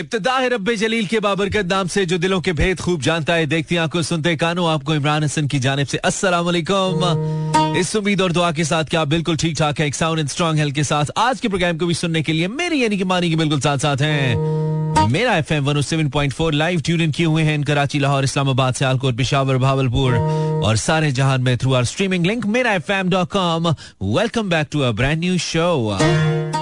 इब्तदा है रब्बे जलील के बाबरकत नाम से, जो दिलों के भेद खूब जानता है। देखती आँखों सुनते कानों। आपको इमरान हसन की जानब से अस्सलाम वालेकुम। इस उम्मीद और दुआ के साथ क्या बिल्कुल ठीक ठाक है, एक साउंड एंड स्ट्रॉन्ग हेल्थ के साथ। आज के प्रोग्राम को भी सुनने के लिए मेरी यानी कि मानी के बिल्कुल साथ साथ हैं। Mera F M one seven point four live tune in किए हुए हैं कराची, लाहौर, इस्लामाबाद, सियालकोट, पिशावर, भावलपुर और सारे जहान में through our streaming link Mera F M dot com welcome back to a brand new show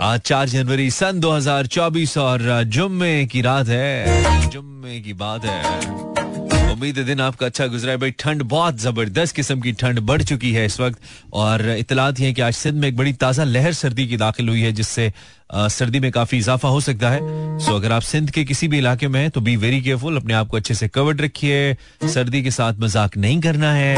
आज चार जनवरी सन 2024 और जुम्मे की रात है। जुम्मे की बात है। उम्मीद दिन आपका अच्छा गुजरा है। भाई, ठंड बहुत ज़बरदस्त किस्म की ठंड बढ़ चुकी है इस वक्त। और इतलात है कि आज सिंध में एक बड़ी ताज़ा लहर सर्दी की दाखिल हुई है, जिससे सर्दी में काफ़ी इजाफा हो सकता है। सो अगर आप सिंध के किसी भी इलाके में हैं तो बी वेरी केयरफुल अपने आप को अच्छे से कवर्ड रखिए। सर्दी के साथ मज़ाक नहीं करना है।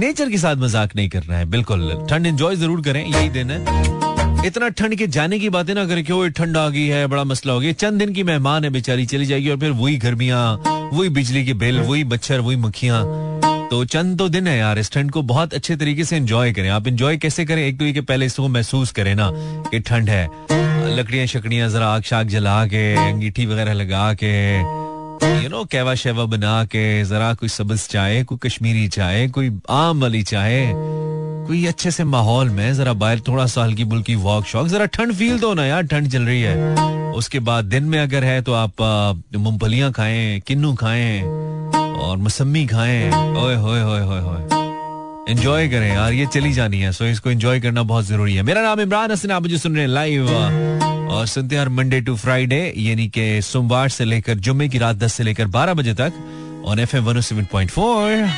नेचर के साथ मज़ाक नहीं करना है। बिल्कुल। ठंड एंजॉय ज़रूर करें, यही दिन है। इतना ठंड के जाने की बातें ना करें कि ठंड आ गई है, बड़ा मसला हो गया। चंद दिन की मेहमान है बेचारी, चली जाएगी और फिर वही गर्मियाँ, वही बिजली के बिल, वही मच्छर, वही मक्खियाँ तो चंद तो दिन है यार, इस ठंड को बहुत अच्छे तरीके से एंजॉय करें। आप एंजॉय कैसे करें? एक तो ये पहले इसको महसूस करें ना कि ठंड है। लकड़ियाँ शकड़ियाँ जरा आग शाग जला के, अंगीठी वगैरह लगा के यू नो कहवा शेवा बना के, जरा कोई सब्ज चाय कोई कश्मीरी चाय कोई आम वाली चाय कोई अच्छे से माहौल में, जरा बाहर थोड़ा सा हल्की बुल्की वॉक शॉक जरा ठंड फील दो ना यार, ठंड चल रही है। उसके बाद दिन में अगर है तो आप मूंगफलियाँ खाएँ, किन्नू खाएँ, और मौसमी खाएँ। ओए, होए होए होए होए। एंजॉय करें यार, ये चली जानी है सो इसको एंजॉय करना बहुत ज़रूरी है। मेरा नाम इमरान हसन, आप मुझे सुन रहे हैं लाइव और सुनते हैं मंडे टू फ्राइडे यानी कि सोमवार से लेकर जुम्मे की रात दस से लेकर बारह बजे तक on F M one seven point four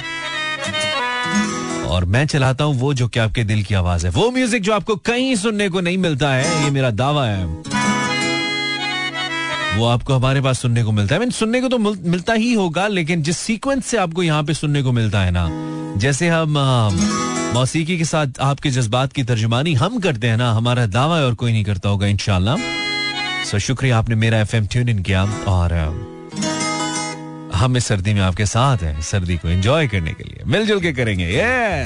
और मैं चलाता हूँ वो जो कि आपके दिल की आवाज़ है। वो म्यूज़िक जो आपको कहीं सुनने को नहीं मिलता है, ये मेरा दावा है। वो आपको हमारे पास सुनने को मिलता है। मैं सुनने को तो मिलता ही होगा, लेकिन जिस सीक्वेंस से आपको यहाँ पे सुनने को मिलता है ना, जैसे हम मौसीकी के साथ आपके जज्बात की तर्जुमानी हम करते हैं ना, हमारा दावा और कोई नहीं करता होगा इनशाला सो शुक्रिया, आपने मेरा एफ़ एम ट्यून इन किया और हम इस सर्दी में आपके साथ हैं, सर्दी को एंजॉय करने के लिए। मिलजुल के करेंगे ये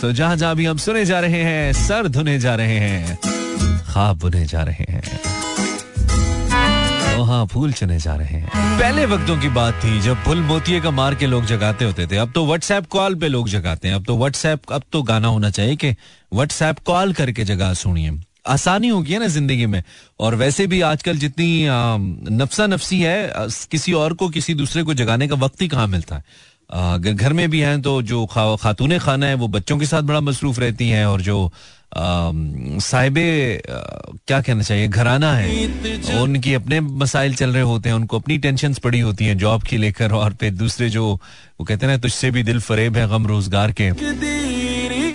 तो जहाँ जहाँ भी हम सुने जा रहे हैं, सर धुने जा रहे हैं खाब बुने जा रहे हैं हाँ फूल चुने जा रहे हैं। पहले वक्तों की बात थी, जब फुल मोतिये का मार के लोग जगाते होते थे, अब तो व्हाट्सएप कॉल पे लोग जगाते हैं, अब तो व्हाट्सएप अब तो गाना होना चाहिए कि व्हाट्सएप कॉल करके जगा सुनिए। आसानी होगी ना ज़िंदगी में। और वैसे भी आजकल जितनी नफसा नफसी है किसी और को किसी दूसरे को जगाने का वक्त ही कहाँ मिलता है? अगर घर में भी हैं तो जो खातून खाना है वो बच्चों के साथ बड़ा मसरूफ रहती हैं और जो साहिबे क्या कहना चाहिए, घराना है, उनकी अपने मसाइल चल रहे होते हैं, उनको अपनी टेंशन पड़ी होती हैं, जॉब की लेकर और फिर दूसरे जो, वो कहते हैं ना, तुझसे भी दिल फरेब है, गम रोज़गार के।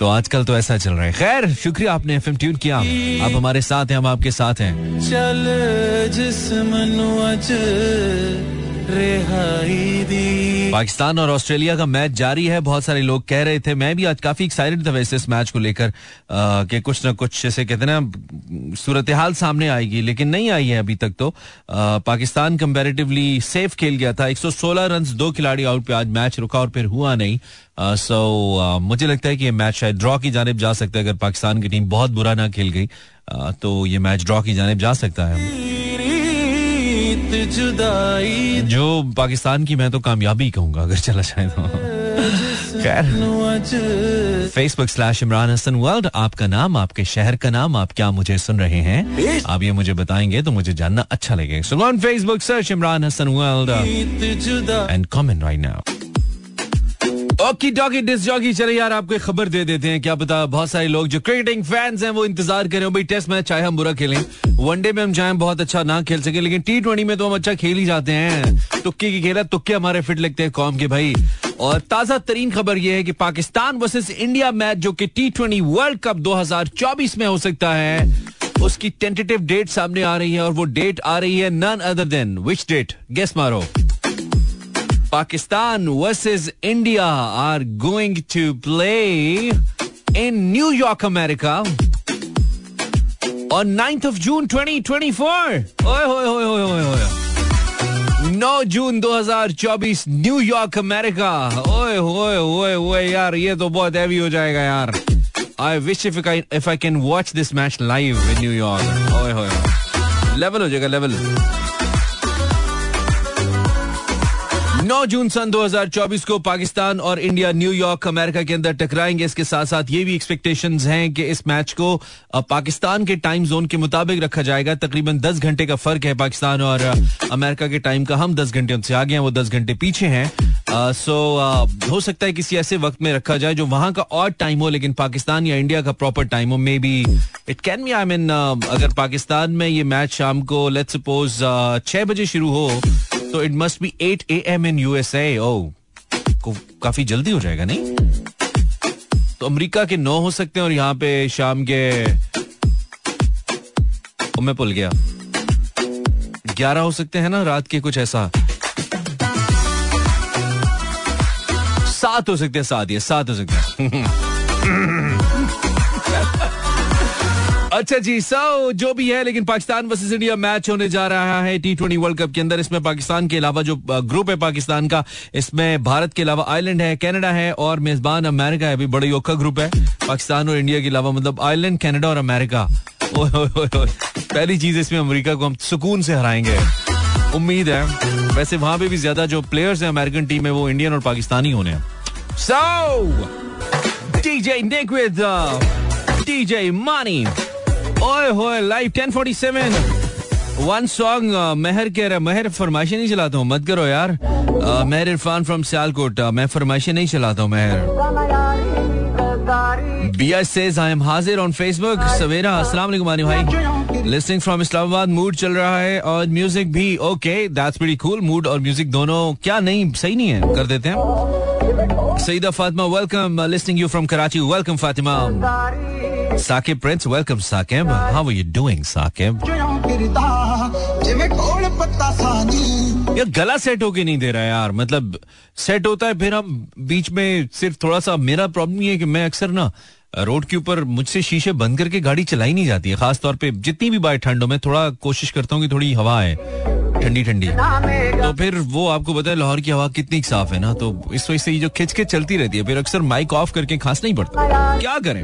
तो आजकल तो ऐसा चल रहा है। खैर, शुक्रिया आपने एफ़ एम ट्यून किया। आप हमारे साथ हैं, हम आपके साथ हैं। चल पाकिस्तान और ऑस्ट्रेलिया का मैच जारी है बहुत सारे लोग कह रहे थे मैं भी आज काफ़ी एक्साइटेड था वैसे इस मैच को लेकर कि कुछ ना कुछ जैसे कहते ना सूरत हाल सामने आएगी लेकिन नहीं आई है अभी तक तो। आ, पाकिस्तान कंपैरेटिवली सेफ़ खेल गया था 116 रन दो खिलाड़ी आउट पे आज मैच रुका और फिर हुआ नहीं। सो so, uh, मुझे लगता है कि ये मैच शायद ड्रॉ की जानब जा सकता है अगर पाकिस्तान की टीम बहुत बुरा ना खेल गई uh, तो ये मैच ड्रॉ की जानब जा सकता है। जो पाकिस्तान की मैं तो कामयाबी कहूँगा अगर चला जाए तो। खैर। Facebook slash Imran Hasan world आपका नाम आपके शहर का नाम आप क्या मुझे सुन रहे हैं? आप ये मुझे बताएँगे तो मुझे जानना अच्छा लगेगा। So on Facebook search Imran Hasan world and comment right now okey dokey disc jockey चले यार, आपको खबर दे देते हैं। क्या पता बहुत सारे लोग जो क्रिकेटिंग फैंस हैं, वो इंतज़ार करें भाई टेस्ट मैच चाहे हम बुरा खेलें। वनडे में हम चाहे बहुत अच्छा ना खेल सके, लेकिन टी ट्वेंटी में तो हम अच्छा खेल ही जाते हैं। तुक्के की खेला तुक्के हमारे फिट लगते हैं कौम के भाई। और ताज़ा तरीन खबर यह है कि पाकिस्तान वर्सेस इंडिया मैच जो कि टी ट्वेंटी वर्ल्ड कप 2024 में हो सकता है, उसकी टेंटेटिव डेट सामने आ रही है और वो डेट आ रही है none other than which date guess मारो। Pakistan versus India are going to play in New York, America on 9th of June 2024. Oy, oy, oy, oy, oy, oy. 9 जून 2024 न्यूयॉर्क अमेरिका ओए ओए ओए ओए यार ये तो बहुत हैवी हो जाएगा यार I wish if I if I can watch this match live in New York ओए ओए लेवल हो जाएगा लेवल 9 जून सन 2024 को पाकिस्तान और इंडिया न्यूयॉर्क अमेरिका के अंदर टकराएँगे। इसके साथ साथ ये भी एक्सपेक्टेशंस हैं कि इस मैच को पाकिस्तान के टाइम जोन के मुताबिक रखा जाएगा। तकरीबन 10 घंटे का फ़र्क है पाकिस्तान और अमेरिका के टाइम का। हम 10 घंटे उनसे आगे हैं, वो 10 घंटे पीछे हैं। सो हो सकता है किसी ऐसे वक्त में रखा जाए जो वहाँ का और टाइम हो, लेकिन पाकिस्तान या इंडिया का प्रॉपर टाइम हो। Maybe it can be I mean अगर पाकिस्तान में ये मैच शाम को लेट सपोज़ छह बजे शुरू हो तो it must be eight A M in USA ओ काफ़ी जल्दी हो जाएगा, नहीं? तो अमेरिका के नौ हो सकते हैं और यहाँ पे शाम के मैं भूल गया। ग्यारह हो सकते हैं ना, रात के कुछ ऐसा। सात हो सकते हैं, सात, ये सात हो सकते हैं। अच्छा जी सो जो भी है, लेकिन पाकिस्तान वर्सेस इंडिया मैच होने जा रहा है टी ट्वेंटी वर्ल्ड कप के अंदर। इसमें पाकिस्तान के अलावा जो ग्रुप है पाकिस्तान का, इसमें भारत के अलावा आयरलैंड है कनाडा है, और मेजबान अमेरिका है अभी बड़ी औखा ग्रुप है। पाकिस्तान और इंडिया के अलावा मतलब आयरलैंड कनाडा और अमेरिका। पहली चीज़ इसमें अमेरिका को हम सुकून से हराएँगे। उम्मीद है। वैसे वहाँ पे भी ज़्यादा जो प्लेयर्स हैं अमेरिकन टीम में, वो इंडियन और पाकिस्तानी होने हैं। So DJ Nick with DJ Mani ओए होए लाइव 1047 वन सॉन्ग मेहर कह रहा मेहर फरमाइशें नहीं चलाता हूँ, मत करो यार। मेहर इरफान फ्रॉम सियालकोट मैं फरमाइशें नहीं चलाता हूँ Mehar Bia says I am हाजिर ऑन फेसबुक सवेरा अस्सलाम वालेकुम आनी भाई लिसनिंग फ्रॉम इस्लामाबाद मूड चल रहा है और म्यूज़िक भी okay that's very cool mood और म्यूज़िक दोनों क्या नहीं, सही नहीं है, कर देते हैं। Saeeda Fatima welcome listening you from Karachi welcome Fatima. Saqib Prince welcome Saqib how are you doing Saqib यार, गला सेट होके नहीं दे रहा यार। मतलब सेट होता है, फिर हम बीच में सिर्फ़ थोड़ा सा मेरा प्रॉब्लम ये है कि मैं अक्सर ना, रोड के ऊपर मुझसे शीशे बंद करके गाड़ी चलाई नहीं जाती है। खासतौर पे जितनी भी बार ठंड हो, मैं थोड़ा कोशिश करता हूँ कि थोड़ी हवा है ठंडी ठंडी तो फिर वो आपको पता है लाहौर की हवा कितनी साफ़ है ना तो इस वजह से ये जो खिंच के चलती रहती है फिर अक्सर माइक ऑफ़ करके खांस नहीं पड़ता। क्या करें?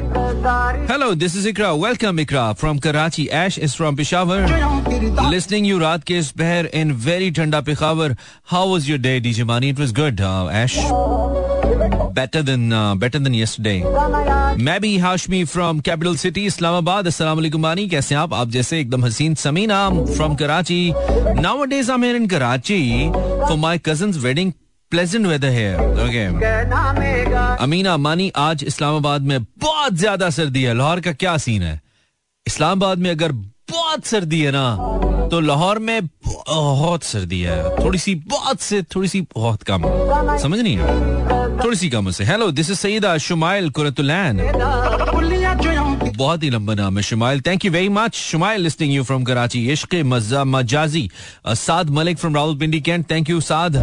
Hello this is Iqra welcome Iqra from Karachi Ash is from Peshawar listening you रात के इस बहर इन वेरी ठंडा Peshawar. How was your day DJ Mani it was good Ash than uh, better than yesterday. मैं भी Hashmi from capital city Islamabad. अस्सलाम वालेकुम बानी, कैसे आप? आप जैसे एकदम हसीन Sameena from Karachi. Nowadays I am in Karachi for my cousins wedding pleasant weather है ओके अमीना, मानी आज इस्लामाबाद में बहुत ज़्यादा सर्दी है। लाहौर का क्या सीन है? इस्लामाबाद में अगर बहुत सर्दी है ना तो लाहौर में बहुत सर्दी है। थोड़ी सी, बहुत से, थोड़ी सी बहुत कम। समझ नहीं है थोड़ी सी कम से hello this is Saeeda Shumail Qurratulain बहुत ही लंबा नाम है Shumail thank you very much Shumail listening you from Karachi इश्क, मज़ा, मजाजी. Saad Malik from Rawalpindi cantt thank you Saad.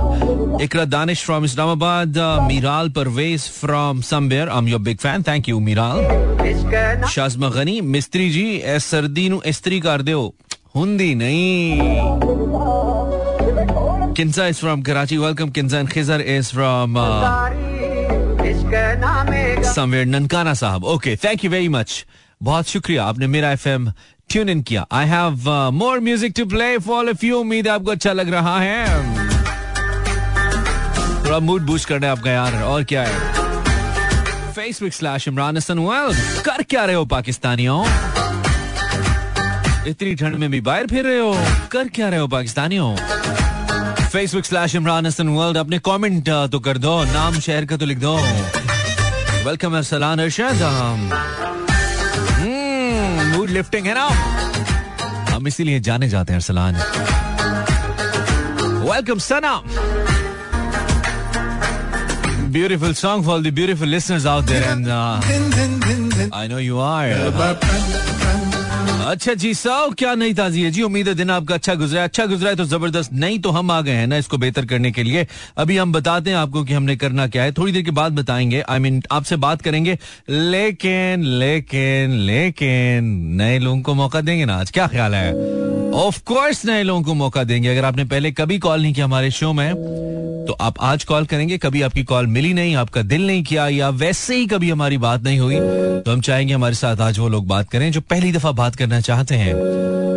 Iqra Danish from Islamabad. Miral Parvez from somewhere I am your big fan thank you Miral. Shazma Ghani, मिस्त्री जी ए सर्दी नु इस्त्री कर दियो हुंदी नहीं। Kinza is from Karachi welcome Kinza and Khizar is from somewhere Nankana Sahib okay thank you very much बहुत शुक्रिया, आपने मेरा एफएम ट्यून इन किया। I have more music to play for of you उम्मीद आपको अच्छा लग रहा है। थोड़ा मूड बूस्ट करना आपका यार, और क्या है? Facebook slash Imran Hasan well कर क्या रहे हो पाकिस्तानियों? इतनी ठंड में भी बाहर फिर रहे हो। कर क्या रहे हो पाकिस्तानियों? Facebook slash Imran Hasan world अपने कमेंट तो कर दो नाम शहर का तो लिख दो। Welcome Arsalan Arshad mood lifting है ना? हम इसीलिए जाने जाते हैं Arsalan welcome Sana beautiful song for all the beautiful listeners out there and uh, I know you are अच्छा जी साहब क्या नई ताजी है? जी उम्मीद है दिन आपका अच्छा गुजरा। अच्छा गुजरा है तो ज़बरदस्त नहीं तो हम आ गए हैं ना इसको बेहतर करने के लिए। अभी हम बताते हैं आपको कि हमने करना क्या है। थोड़ी देर के बाद बताएँगे। आई I मीन mean, आपसे बात करेंगे। लेकिन लेकिन लेकिन नए लोगों को मौका देंगे ना? आज क्या ख्याल है? ऑफ़ कोर्स नए लोगों को मौका देंगे। अगर आपने पहले कभी कॉल नहीं किया हमारे शो में तो आप आज कॉल करेंगे। कभी आपकी कॉल मिली नहीं आपका दिल नहीं किया या वैसे ही कभी हमारी बात नहीं हुई तो हम चाहेंगे हमारे साथ आज वो लोग बात करें जो पहली दफ़ा बात करना चाहते हैं।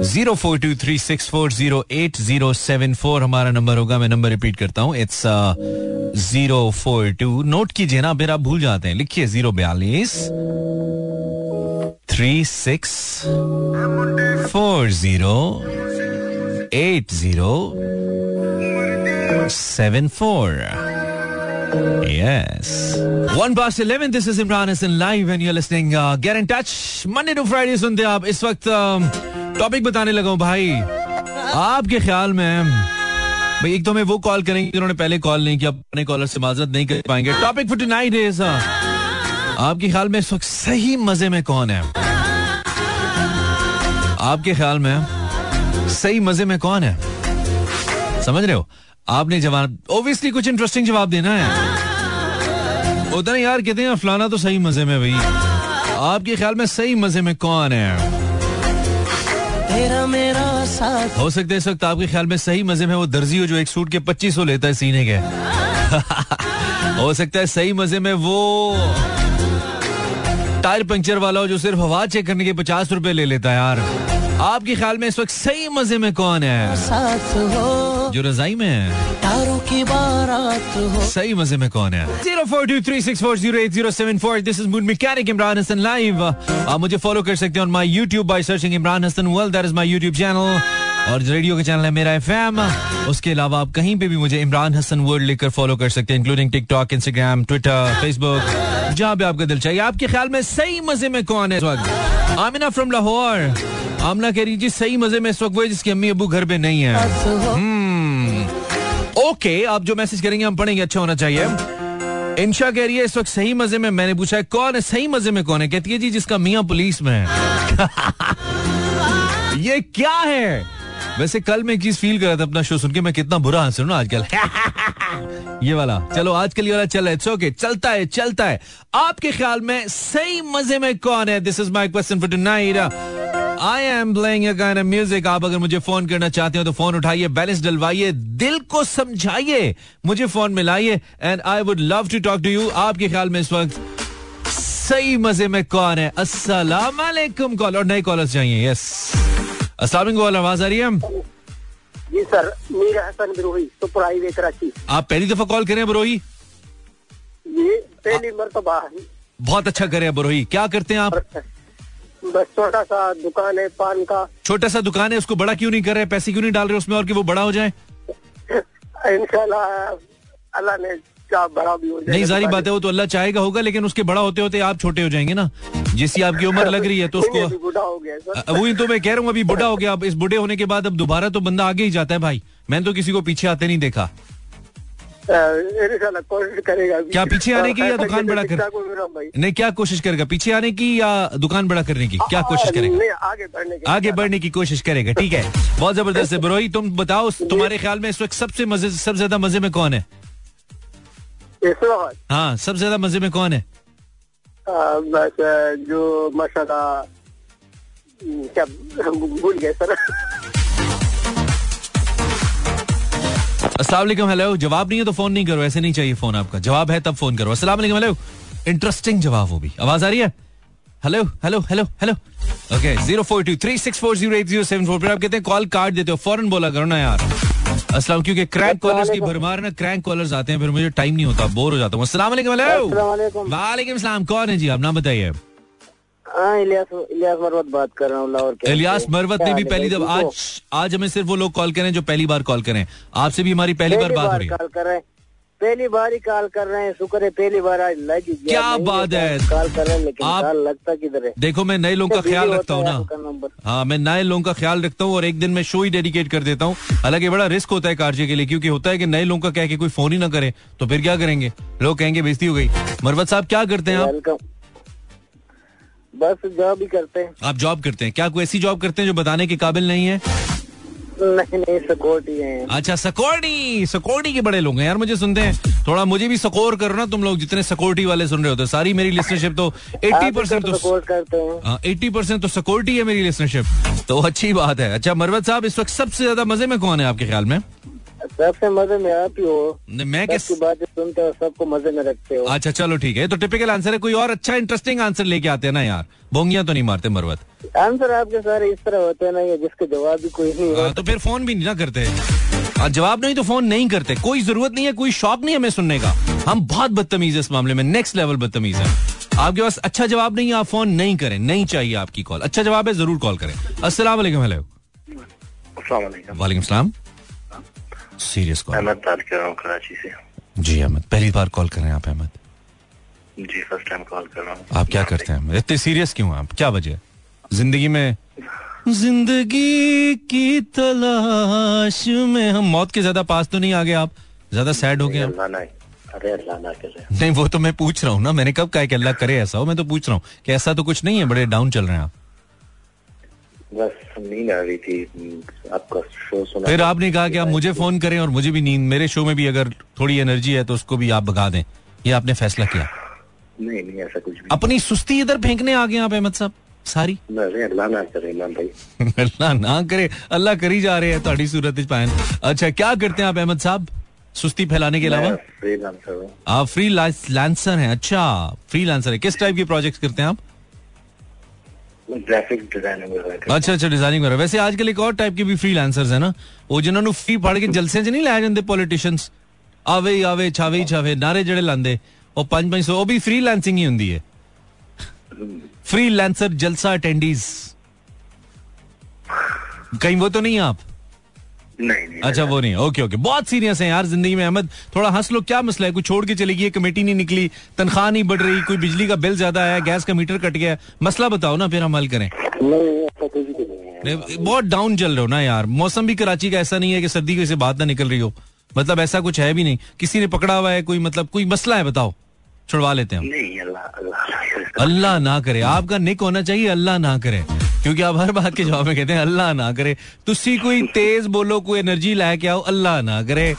Zero four two three six four zero eight zero seven four हमारा नंबर होगा। मैं नंबर रिपीट करता हूँ। It's zero four two. Note कीजिए ना, फिर आप भूल जाते हैं। लिखिए ज़ीरो बयालीस, three six four zero eight zero seven four. Yes. One past eleven. This is Imran Hassan live, and you're listening. Uh, get in touch. Monday to Friday सुनते आप इस वक्त टॉपिक बताने लगा हूँ भाई आपके ख्याल में भाई एक तो हमें वो कॉल करेंगे जिन्होंने पहले कॉल नहीं किया अपने कॉलर से माजरत नहीं कर पाएँगे टॉपिक फॉर टुनाइट इज़ आपके ख्याल में इस वक्त सही मज़े में कौन है आपके ख्याल में सही मज़े में कौन है समझ रहे हो आपने जवाब ओबियसली कुछ इंटरेस्टिंग जवाब देना है। उधर यार कहते हैं फलाना तो सही मज़े में भाई। आपके ख्याल में सही मज़े में कौन है? तेरा मेरा साथ। हो सकता है इस वक्त आपके ख्याल में सही मज़े में वो दर्जी हो जो एक सूट के पच्चीस सौ लेता है सीने के। हो सकता है सही मज़े में वो टायर पंक्चर वाला हो जो सिर्फ़ हवा चेक करने के पचास रुपए ले लेता है यार। आपके ख्याल में इस वक्त सही मज़े में कौन है? साथ हो। जो रजाई में है। तारों की बारात हो। सही मज़े में कौन है? Zero four two three six four zero eight zero seven four. This is mood mechanic Imran Hasan live आप मुझे फॉलो कर सकते हैं on my YouTube by searching Imran Hasan world that is my YouTube channel और radio का channel है Mera FM उसके अलावा आप कहीं पे भी मुझे इमरान हसन वर्ल्ड लिखकर फॉलो कर सकते हैं including TikTok Instagram Twitter Facebook जहाँ पे आपका दिल चाहिए आपके ख्याल में सही मज़े में कौन है इस वक्त? आमिना फ्रॉम लाहौर। आमना कह रही जी सही मज़े में इस वक्त वो जिसके अम्मी अबू घर पे नहीं है। हम्म। ओके आप जो मैसेज करेंगे, हम पढ़ेंगे अच्छा होना चाहिए। इंशा कह रही है, इस वक्त सही मज़े में मैंने पूछा है, कौन है, सही मज़े में कौन है? कहती है, जी, जिसका मियाँ पुलिस में है। ये क्या है? वैसे कल मैं एक चीज़ फील कर रहा था अपना शो सुन के, मैं कितना बुरा हंस ना आजकल। ये वाला, चलो, आज आजकल ये वाला चल रहा है ओके चलता है चलता है। आपके ख्याल में सही मज़े में कौन है? This is my question for tonight I am playing kind of music आप अगर मुझे फ़ोन करना चाहते हो तो फ़ोन उठाइए बैलेंस डलवाइए दिल को समझाइए मुझे phone मिलाइए and I would love to talk to you आपके ख्याल में इस वक्त सही मज़े में कौन है? अस्सलाम वालेकुम कॉल और नए कॉलर्स चाहिए यस अस्सलाम वालेकुम आवाज़ आ रही है? जी sir Mir Hasan Brohi super highway Karachi आप पहली दफ़ा कॉल करें बरोही? जी पहली मरतबा। बहुत अच्छा करें बरोही। क्या करते हैं आप? बस छोटा सा दुकान है पान का। छोटा सा दुकान है उसको बड़ा क्यों नहीं कर रहे? पैसे क्यों नहीं डाल रहे उसमें और कि वो बड़ा हो जाए? अल्लाह ने बड़ा भी हो जाए। नहीं सारी बात है वो तो अल्लाह चाहेगा होगा लेकिन उसके बड़ा होते होते आप छोटे हो जाएँगे ना। जिसकी आपकी उम्र लग रही है तो उसको बुढ़ा हो गया वही तो मैं कह रहा हूँ अभी बुढ़ा हो गया अब इस बुढ़े होने के बाद अब दोबारा तो बंदा आगे ही जाता है भाई। मैंने तो किसी को पीछे आते नहीं देखा। कोशिश करेगा। क्या पीछे आने की या दुकान बड़ा कर नहीं क्या कोशिश करेगा? पीछे आने की या दुकान बड़ा करने की? क्या कोशिश करेगा? आगे बढ़ने की। आगे बढ़ने की कोशिश करेगा ठीक है? बहुत ज़बरदस्त है बरोही तुम बताओ तुम्हारे ख्याल में इस वक्त सबसे मज़े सबसे ज़्यादा मज़े में कौन है? हाँ सबसे ज़्यादा मज़े में कौन है? जो माशाल्लाह क्या भूल गए सर। अस्सलाम हेलो जवाब नहीं है तो फ़ोन नहीं करो ऐसे नहीं चाहिए फ़ोन आपका। जवाब है तब फ़ोन करो। अस्सलाम हेलो इंटरेस्टिंग जवाब हो भी। आवाज़ आ रही है? Hello hello hello hello okay zero four two three six four zero eight zero seven four आप कहते हैं कॉल काट देते हो। फ़ौरन बोला करो ना यार। असलम क्योंकि क्रैंक कॉलर्स की भरमार ना क्रैंक कॉलर्स आते हैं फिर मुझे टाइम नहीं होता बोर हो जाता हूँ। अस्सलाम वालेकुम कौन है जी? आप नाम बताइए। हाँ, इलियास मरवत बात कर रहा हूँ इलियास मरवत ने भी पहली दफ़ा आज आज हमें सिर्फ़ वो लोग कॉल करें जो पहली बार कॉल करें। आपसे भी हमारी पहली बार बात हो रही है। कर रहे हैं। पहली बार ही कॉल कर रहे हैं। शुक्र है पहली बार आज लग क्या। बात है। कॉल कर रहे हैं लेकिन आप लगता किधर है? देखो मैं नए लोगों का ख्याल रखता हूँ ना। हाँ मैं नए लोगों का ख्याल रखता हूँ और एक दिन मैं शो ही डेडिकेट कर देता हूँ। हालाँकि बड़ा रिस्क होता है कार्य के लिए क्योंकि होता है कि नए लोगों का कह के कोई फ़ोन ही ना करे तो फिर क्या करेंगे? लोग कहेंगे बेजती हो गई। मरवत साहब क्या करते हैं आप? बस जॉब ही करते हैं। आप जॉब करते हैं। क्या कोई ऐसी जॉब करते हैं जो बताने के काबिल नहीं है? नहीं नहीं है। अच्छा सिक्योरिटी! सिक्योरिटी के बड़े लोग हैं यार मुझे सुनते हैं। थोड़ा मुझे भी सकोर करो ना तुम लोग जितने सिक्योरिटी वाले सुन रहे होते सारी मेरी लिसनरशिप तो एट्टी परसेंट तो सपोर्ट करते हैं। एट्टी परसेंट तो सिक्योरिटी है मेरी लिसनरशिप तो अच्छी बात है। अच्छा मरवत साहब इस वक्त सबसे ज़्यादा मज़े में कौन है आपके ख्याल में? सबसे मज़े में आप ही हो। मैं किस बातें सुनते हो सबको मज़े में रखते हो। अच्छा चलो ठीक है। तो टिपिकल आंसर है कोई और अच्छा इंटरेस्टिंग आंसर लेके आते हैं ना यार। बोंगियाँ तो नहीं मारते मरवत। आंसर आपके सारे इस तरह होते हैं ना ये जिसके जवाब भी कोई नहीं हाँ, होता। तो फिर फ़ोन भी नहीं ना करते। हाँ, जवाब नहीं तो फ़ोन नहीं करते। कोई ज़रूरत नहीं है कोई शौक नहीं हमें सुनने का। हम बहुत बदतमीज है इस मामले में नेक्स्ट लेवल बदतमीज है। आपके पास अच्छा जवाब नहीं है आप फ़ोन नहीं करें। नहीं चाहिए आपकी कॉल अच्छा जवाब है ज़रूर कॉल करें। अस्सलाम वालेकुम हेलो अस्सलाम वालेकुम सलाम। सीरियस कॉल अहमद बात कर रहा हूँ कराची से। जी अहमद। पहली बार कॉल कर रहे हैं आप अहमद। जी फ़र्स्ट टाइम कॉल कर रहा हूँ। आप क्या करते हैं इतने सीरियस क्यों आप? क्या वजह ज़िंदगी में ज़िंदगी की तलाश में हम मौत के ज़्यादा पास तो नहीं आ गए आप? ज़्यादा सैड हो गए नहीं वो तो मैं पूछ रहा हूँ ना। मैंने कब कहा कि अल्लाह करे ऐसा हो? मैं तो पूछ रहा हूँ कि ऐसा तो कुछ नहीं है बड़े डाउन चल रहे हैं आप। बस नींद आ रही थी आपका शो सुना फिर आपने कहा कि आप मुझे फोन करें और मुझे भी नींद मेरे शो में भी अगर थोड़ी एनर्जी है तो उसको भी आप भगा दें ये आपने फैसला किया नहीं नहीं ऐसा कुछ भी अपनी सुस्ती इधर फेंकने आ गए आप अहमद साहब सारी नहीं। अरे अल्लाह ना करे इमाम भाई अल्लाह ना करे अल्लाह करी जा रहे हैं ਤੁਹਾਡੀ सूरत ਵਿੱਚ पायन अच्छा क्या करते हैं आप अहमद साहब सुस्ती फैलाने के अलावा फ्रीलांसर हूँ आप फ्री लांसर हैं अच्छा फ्री लांसर है किस टाइप के प्रोजेक्ट्स करते हैं आप ग्राफिक डिजाइनिंग वगैरह अच्छा अच्छा डिजाइनिंग वगैरह वैसे आजकल एक और टाइप के भी फ्री लांसर्स है ना वो जिन्होंने फ्री पढ़ के जलसे च नहीं लाए जाते पॉलिटिशियंस ਆਵੇ ਹੀ ਆਵੇ ਛਾਵੇ ਹੀ ਛਾਵੇ ਨਾਰੇ ਜਿਹੜੇ ਲਾਂਦੇ ਉਹ 5-500 ਉਹ ਵੀ ਫ੍ਰੀ ਲਾਂਸਿੰਗ ਹੀ ਹੁੰਦੀ ਹੈ फ्री लांसर जलसा अटेंडीज कहीं वो तो नहीं आप नहीं नहीं अच्छा वो नहीं। ओके ओके बहुत सीरियस है यार ज़िंदगी में अहमद। थोड़ा हंस लो क्या मसला है? कोई छोड़ के चली गई कमेटी नहीं निकली तनख्वाह नहीं बढ़ रही कोई बिजली का बिल ज़्यादा आया गैस का मीटर कट गया। मसला बताओ ना फिर हम हल करें। बहुत डाउन चल रहे हो ना यार। मौसम भी कराची का ऐसा नहीं है कि सर्दी की से बात ना निकल रही हो। मतलब ऐसा कुछ है भी नहीं। किसी ने पकड़ा हुआ है कोई मतलब कोई मसला है बताओ। छुड़वा लेते हैं हम। अल्लाह ना करे। आपका निक होना चाहिए अल्लाह ना करे। क्योंकि आप हर बात के जवाब में कहते हैं अल्लाह ना करे। तुसी कोई तेज बोलो कोई एनर्जी लाके आओ अल्लाह ना करे।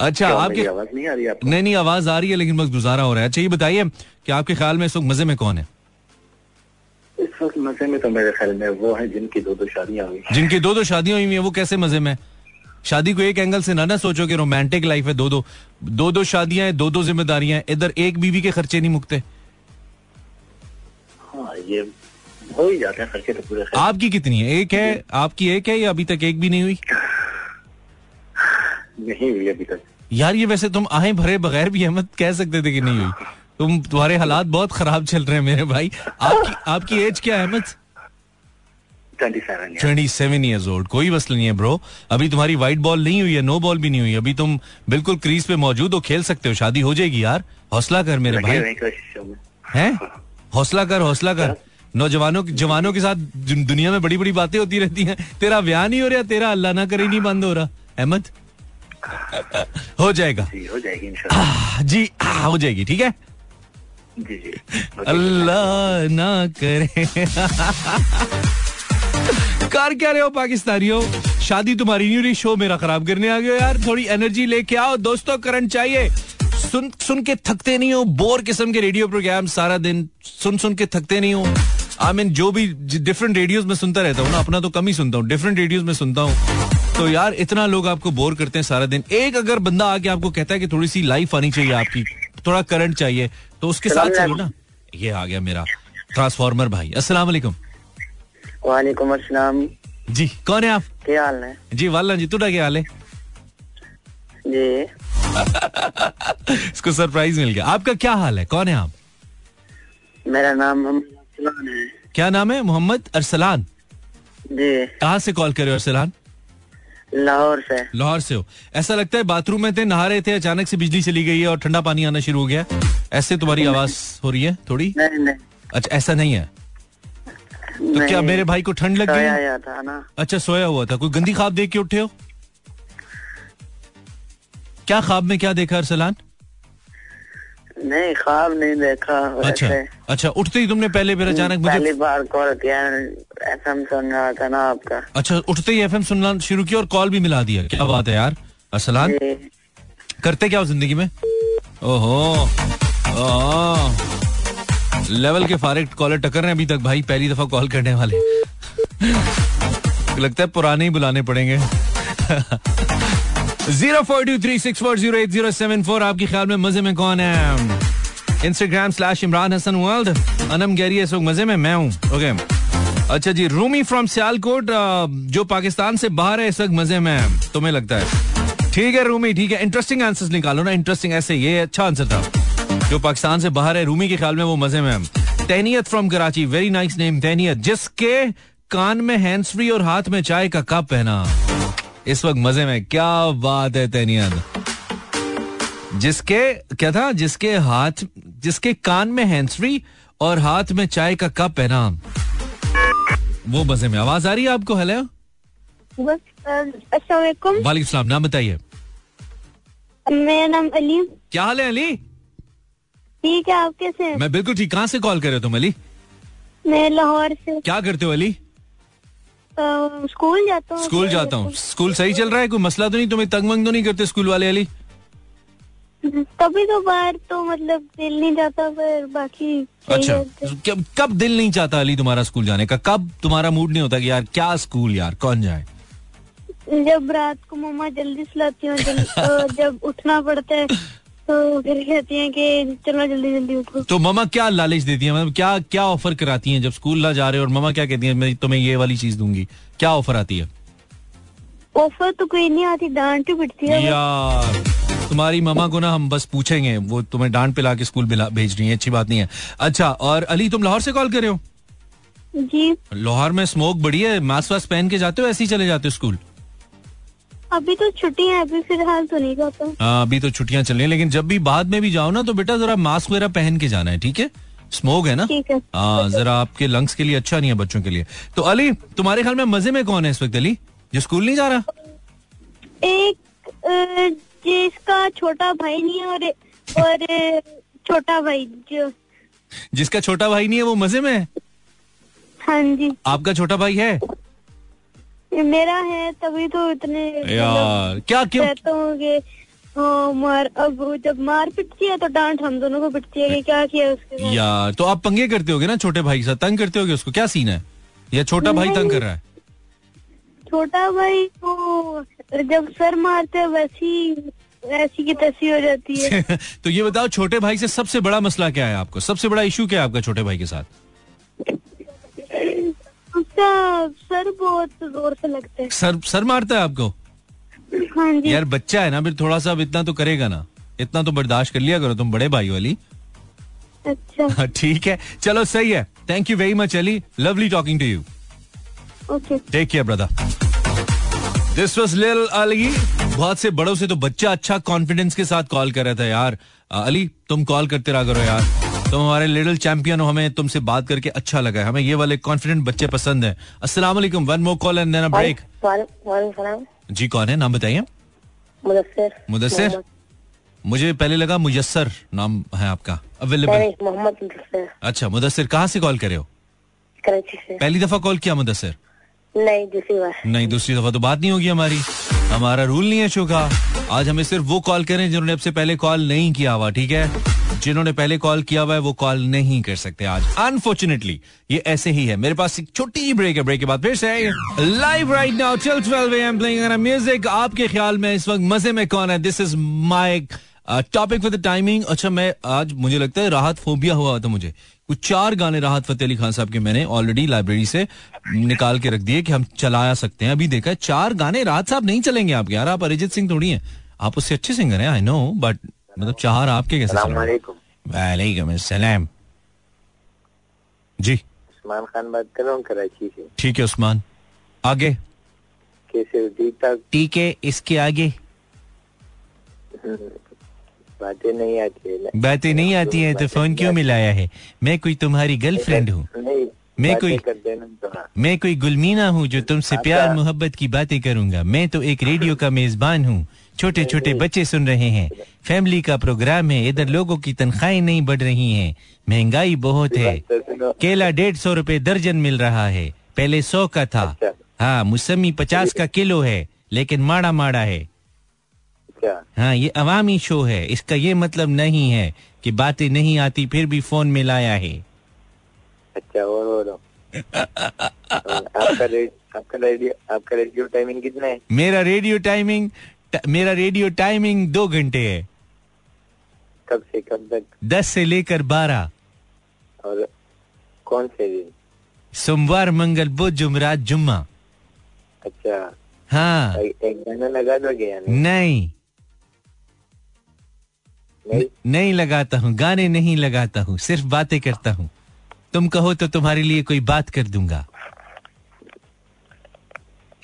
अच्छा आपके आवाज़ नहीं आ रही आपको? नहीं नहीं आवाज़ आ रही है लेकिन बस गुजारा हो रहा है। अच्छा ये बताइए कि आपके ख्याल में इस वक्त मज़े में कौन है? इस वक्त मज़े में तो मेरे ख्याल में वो है जिनकी दो दो शादियाँ हुई। जिनकी दो दो शादियाँ हुई हैं वो कैसे मज़े में? शादी को एक एंगल से ना ना सोचो कि रोमांटिक लाइफ है दो दो दो दो शादियाँ हैं दो दो जिम्मेदारियाँ हैं। इधर एक बीवी के खर्चे नहीं मुकते। हाँ ये हो ही जाते हैं खर्चे तो पूरे आपकी कितनी है? एक है? आपकी एक है या अभी तक एक भी नहीं हुई? नहीं हुई अभी तक। यार ये वैसे तुम आहे भरे बगैर भी अहमद कह सकते थे कि नहीं हुई। तुम तुम्हारे हालात बहुत खराब चल रहे हैं मेरे भाई। आपकी आपकी एज क्या है Ahmed? Twenty seven years old कोई मसला नहीं है ब्रो अभी तुम्हारी व्हाइट बॉल नहीं हुई है नो बॉल भी नहीं हुई। अभी तुम बिल्कुल क्रीज पे मौजूद हो खेल सकते हो। शादी हो जाएगी यार। हौसला कर मेरे भाई। हैं हैं? हौसला कर हौसला कर। नौजवानों जवानों के साथ दुनिया में बड़ी बड़ी बातें होती रहती हैं। तेरा ब्याह नहीं हो रहा तेरा अल्लाह ना करे नहीं बंद हो रहा। अहमद? हो जाएगा। जी हो जाएगी इंशाल्लाह। जी हो जाएगी ठीक है? जी जी। अल्लाह ना करे। कर क्या रहे हो पाकिस्तानियों? शादी तुम्हारी नहीं रही शो मेरा खराब करने आ गया हो यार। थोड़ी एनर्जी लेके आओ। दोस्तों करंट चाहिए। सुन सुन के थकते नहीं हो बोर किस्म के रेडियो प्रोग्राम सारा दिन। सुन सुन के थकते नहीं हो। आई मीन जो भी डिफरेंट रेडियोस में सुनता रहता हूँ ना अपना तो कम ही सुनता हूँ। डिफरेंट रेडियोस में सुनता हूँ। तो यार इतना लोग आपको बोर करते हैं सारा दिन। एक अगर बंदा आके आपको कहता है कि थोड़ी सी लाइफ आनी चाहिए आपकी थोड़ा करंट चाहिए तो उसके साथ चलो ना। ये आ गया मेरा ट्रांसफार्मर भाई। अस्सलाम वालेकुम। वालेकुम अस्सलाम। जी कौन है आप? क्या हाल है? जी वाला जी तुड़ा क्या हाल है? जी। इसको सरप्राइज़ मिल गया। आपका क्या हाल है? कौन है आप? मेरा नाम अरसलान है। क्या नाम है? मोहम्मद अरसलान। जी। कहाँ से कॉल कर रहे हो अरसलान? लाहौर से। लाहौर से हो। ऐसा लगता है बाथरूम में थे नहा रहे थे अचानक से बिजली चली गई है और ठंडा पानी आना शुरू हो गया ऐसे तुम्हारी आवाज़ हो रही है थोड़ी? नहीं नहीं। अच्छा ऐसा नहीं है। तो क्या मेरे भाई को ठंड लग गई? था ना। अच्छा सोया हुआ था। कोई गंदी खाब देख के उठे हो? क्या ख्वाब में क्या देखा अरसलान? नहीं ख्वाब नहीं देखा अच्छा वैसे। अच्छा उठते ही तुमने पहले फिर अचानक मुझे पहली बार कॉल किया एफएम सुन रहा था ना आपका। अच्छा उठते ही एफएम सुनना शुरू किया और कॉल भी मिला दिया। क्या बात है यार। असलान। करते क्या हो ज़िंदगी में? ओहो ओहो। लेवल के फारिग कॉलर टकर रहे हैं अभी तक भाई पहली दफ़ा कॉल करने वाले। लगता है पुराने ही बुलाने पड़ेंगे। Zero four two three six four zero eight zero seven four आपके ख्याल में मज़े में कौन है? Instagram slash Imran Hasan world Anam Gary इस वक्त मज़े में मैं हूँ। ओके अच्छा जी रूमी फ्रॉम सियालकोट जो पाकिस्तान से बाहर है, इस वक्त मज़े में तुम्हें लगता है। ठीक है रूमी ठीक है। इंटरेस्टिंग आंसर्स निकालो ना। इंटरेस्टिंग ऐसे ये अच्छा आंसर था। जो पाकिस्तान से बाहर है रूमी के ख्याल में वो मज़े में है। Tainiyat from Karachi very nice name Tainiyat जिसके कान में हैंड्स फ्री और हाथ में चाय का कप पहना इस वक्त मज़े में क्या बात है तैनियत जिसके क्या था? जिसके हाथ जिसके कान में हैंड्स फ्री और हाथ में चाय का कप पहना वो मज़े में। आवाज़ आ रही है आपको? हेलो बस अस्सलाम वालेकुम। वालेकुम नाम बताइए। मेरा नाम अली। क्या हाल है अली? ठीक है आप कैसे मैं बिल्कुल ठीक। कहाँ से कॉल कर रहे हो तुम अली? मैं लाहौर से। क्या करते हो अली? स्कूल जाता हूँ स्कूल जाता हूँ। स्कूल सही चल रहा है? कोई मसला तो नहीं? तुम्हें तंग मंग तो नहीं करते स्कूल वाले अली? कभी तो बाहर तो मतलब दिल नहीं जाता पर बाकी अच्छा। कब कब दिल नहीं चाहता अली तुम्हारा स्कूल जाने का? कब तुम्हारा मूड नहीं होता कि यार क्या स्कूल यार कौन जाए? जब रात को मम्मा जल्दी सुलाती हूँ जब उठना पड़ता है तो फिर कहती हैं कि चलो जल्दी जल्दी उठो। तो मम्मा क्या लालच देती है? मतलब क्या क्या ऑफ़र कराती हैं जब स्कूल ना जा रहे हो और मम्मा क्या कहती है मैं तुम्हें ये वाली चीज़ दूँगी। क्या ऑफ़र आती है? ऑफ़र तो कोई नहीं आती डांट ही पिटती है। यार तुम्हारी मम्मा को ना हम बस पूछेंगे। वो तुम्हें डांट पिला के स्कूल भेज रही है अच्छी बात नहीं है। अच्छा और अली तुम लाहौर से कॉल कर रहे हो? जी। लाहौर में स्मोक बड़ी है मास्क वास्क पहन के जाते हो ऐसे ही चले जाते हो स्कूल अभी तो छुट्टी है अभी फ़िलहाल तो नहीं जाता। हाँ अभी तो छुट्टियाँ चल रही हैं लेकिन जब भी बाद में भी जाओ ना तो बेटा जरा मास्क वगैरह पहन के जाना है ठीक है? स्मोक है ना? ठीक है। जरा आपके लंग्स के लिए अच्छा नहीं है बच्चों के लिए। तो अली तुम्हारे ख्याल में मज़े में कौन है इस वक्त अली? जो स्कूल नहीं जा रहा? एक जिसका छोटा भाई नहीं है और और छोटा भाई जो। जिसका छोटा भाई नहीं है वो मज़े में है? हाँ जी। आपका छोटा भाई है? मेरा है तभी तो इतने यार क्या क्यों? कहता हूँ मार अब जब मार पिटती है तो डांट हम दोनों को पिटती है क्या किया उसके यार तो आप पंगे करते होगे ना छोटे भाई के साथ? तंग करते होगे उसको? क्या सीन है? या छोटा भाई तंग कर रहा है? छोटा भाई को जब सर मारते हैं वैसी ऐसी की तैसी हो जाती है। तो ये बताओ छोटे भाई से सबसे बड़ा मसला क्या है आपको? सबसे बड़ा इशू क्या है आपका छोटे भाई के साथ? उसका सर बहुत ज़ोर से लगता है। सर सर मारता है आपको? हाँ जी। यार बच्चा है ना फिर थोड़ा सा अब इतना तो करेगा ना। इतना तो बर्दाश्त कर लिया करो तुम बड़े भाई वाली। अच्छा। ठीक है। चलो सही है। Thank you very much Ali lovely talking to you okay take care brother this was Lil Ali बहुत से बड़ों से तो बच्चा अच्छा कॉन्फिडेंस के साथ कॉल कर रहा था यार। अली तुम कॉल करते रहा करो यार। तुम हमारे लिटिल चैंपियन हो हमें तुमसे बात करके अच्छा लगा है। हमें ये वाले कॉन्फिडेंट बच्चे पसंद है। अस्सलाम वालेकुम one more call and then a break जी कौन है? नाम बताइए। मुदस्सिर। मुदस्सिर? मुझे पहले लगा मुयस्सर नाम है आपका अवेलेबल मोहम्मद अच्छा मुदस्सिर कहाँ से कॉल करे हो? कराची से। पहली दफ़ा कॉल किया मुदस्सिर? नहीं दूसरी बार। नहीं दूसरी दफ़ा तो बात नहीं होगी हमारी। हमारा रूल नहीं है शो का आज हमें सिर्फ़ वो कॉल करें जिन्होंने आपसे पहले कॉल नहीं किया हुआ ठीक है? जिन्होंने पहले कॉल किया हुआ है, वो कॉल नहीं कर सकते आज। अनफॉर्चुनेटली ये ऐसे ही है। मेरे पास एक छोटी ब्रेक है। ब्रेक के बाद फिर से live right now till 12 M playing music आपके ख्याल में इस वक्त मज़े में कौन है? This is my topic for the timing अच्छा मैं आज, मुझे लगता है राहत फोबिया हुआ था मुझे। कुछ चार गाने राहत फतेह अली खान साहब के मैंने ऑलरेडी लाइब्रेरी से निकाल के रख दिए कि हम चलाया सकते हैं। अभी देखा है, चार गाने राहत साहब नहीं चलेंगे आपके। यार, आप अरिजीत सिंह थोड़ी हैं। आप उससे अच्छे सिंगर हैं आई नो बट मतलब चार आपके कैसे वालेकुम। अस्सलाम। जी। उस्मान खान बात कर रहा हूँ कराची से। ठीक है उस्मान। आगे। कैसे? ठीक है इसके आगे? बातें नहीं आती है। बातें नहीं आती हैं तो फ़ोन क्यों मिलाया है? मैं कोई तुम्हारी गर्लफ्रेंड हूँ। मैं कोई- थोड़ा मैं कोई गुलमीना हूँ जो तुमसे प्यार मोहब्बत की बातें करूँगा। मैं तो एक रेडियो का मेजबान हूँ। छोटे छोटे बच्चे सुन रहे हैं। फैमिली का प्रोग्राम है इधर लोगों की तनख्वाहें नहीं बढ़ रही हैं। महँगाई बहुत है। केला डेढ़ सौ रूपए दर्जन मिल रहा है। पहले सौ का था। अच्छा। हाँ मौसमी पचास का किलो है लेकिन माड़ा माड़ा है। अच्छा। हाँ ये अवामी शो है। इसका ये मतलब नहीं है कि बातें नहीं आती फिर भी फ़ोन में लाया है। अच्छा और बोलो आपका रेडियो आपका रेडियो टाइमिंग कितना है? मेरा रेडियो टाइमिंग मेरा रेडियो टाइमिंग दो घंटे है। कब से कब तक? दस से लेकर बारह। और कौन से दिन? सोमवार मंगल बुध जुमरात जुम्मा। अच्छा। हाँ। एक गाना लगा दोगे या नहीं। नहीं? नहीं नहीं लगाता हूँ गाने नहीं लगाता हूँ सिर्फ़ बातें करता हूँ। तुम कहो तो तुम्हारे लिए कोई बात कर दूँगा।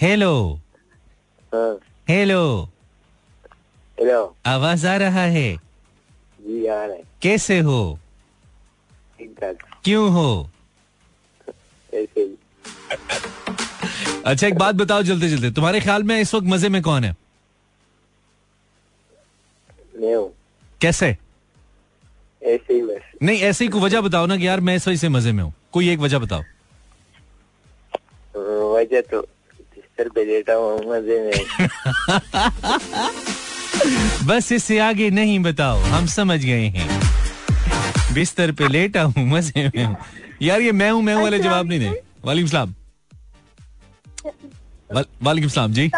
हेलो हाँ। हेलो हेलो आवाज़ आ रहा है? जी आ रहा है। कैसे हो? क्यों हो? अच्छा एक बात बताओ जल्दी जल्दी। तुम्हारे ख्याल में इस वक्त मज़े में कौन है? हूँ। कैसे? ऐसे ही बस। नहीं ऐसी कोई वजह बताओ ना कि यार मैं इस वजह से मज़े में हूँ। कोई एक वजह बताओ। वजह तो बिस्तर पे लेटा हुआ हूँ मज़े में। बस इससे आगे नहीं बताओ हम समझ गए हैं। बिस्तर पे लेटा हूँ मज़े में हूँ। यार ये मैं हूँ मैं हूँ वाले जवाब नहीं दे। वालेकुम सलाम। वाल- वालेकुम सलाम जी।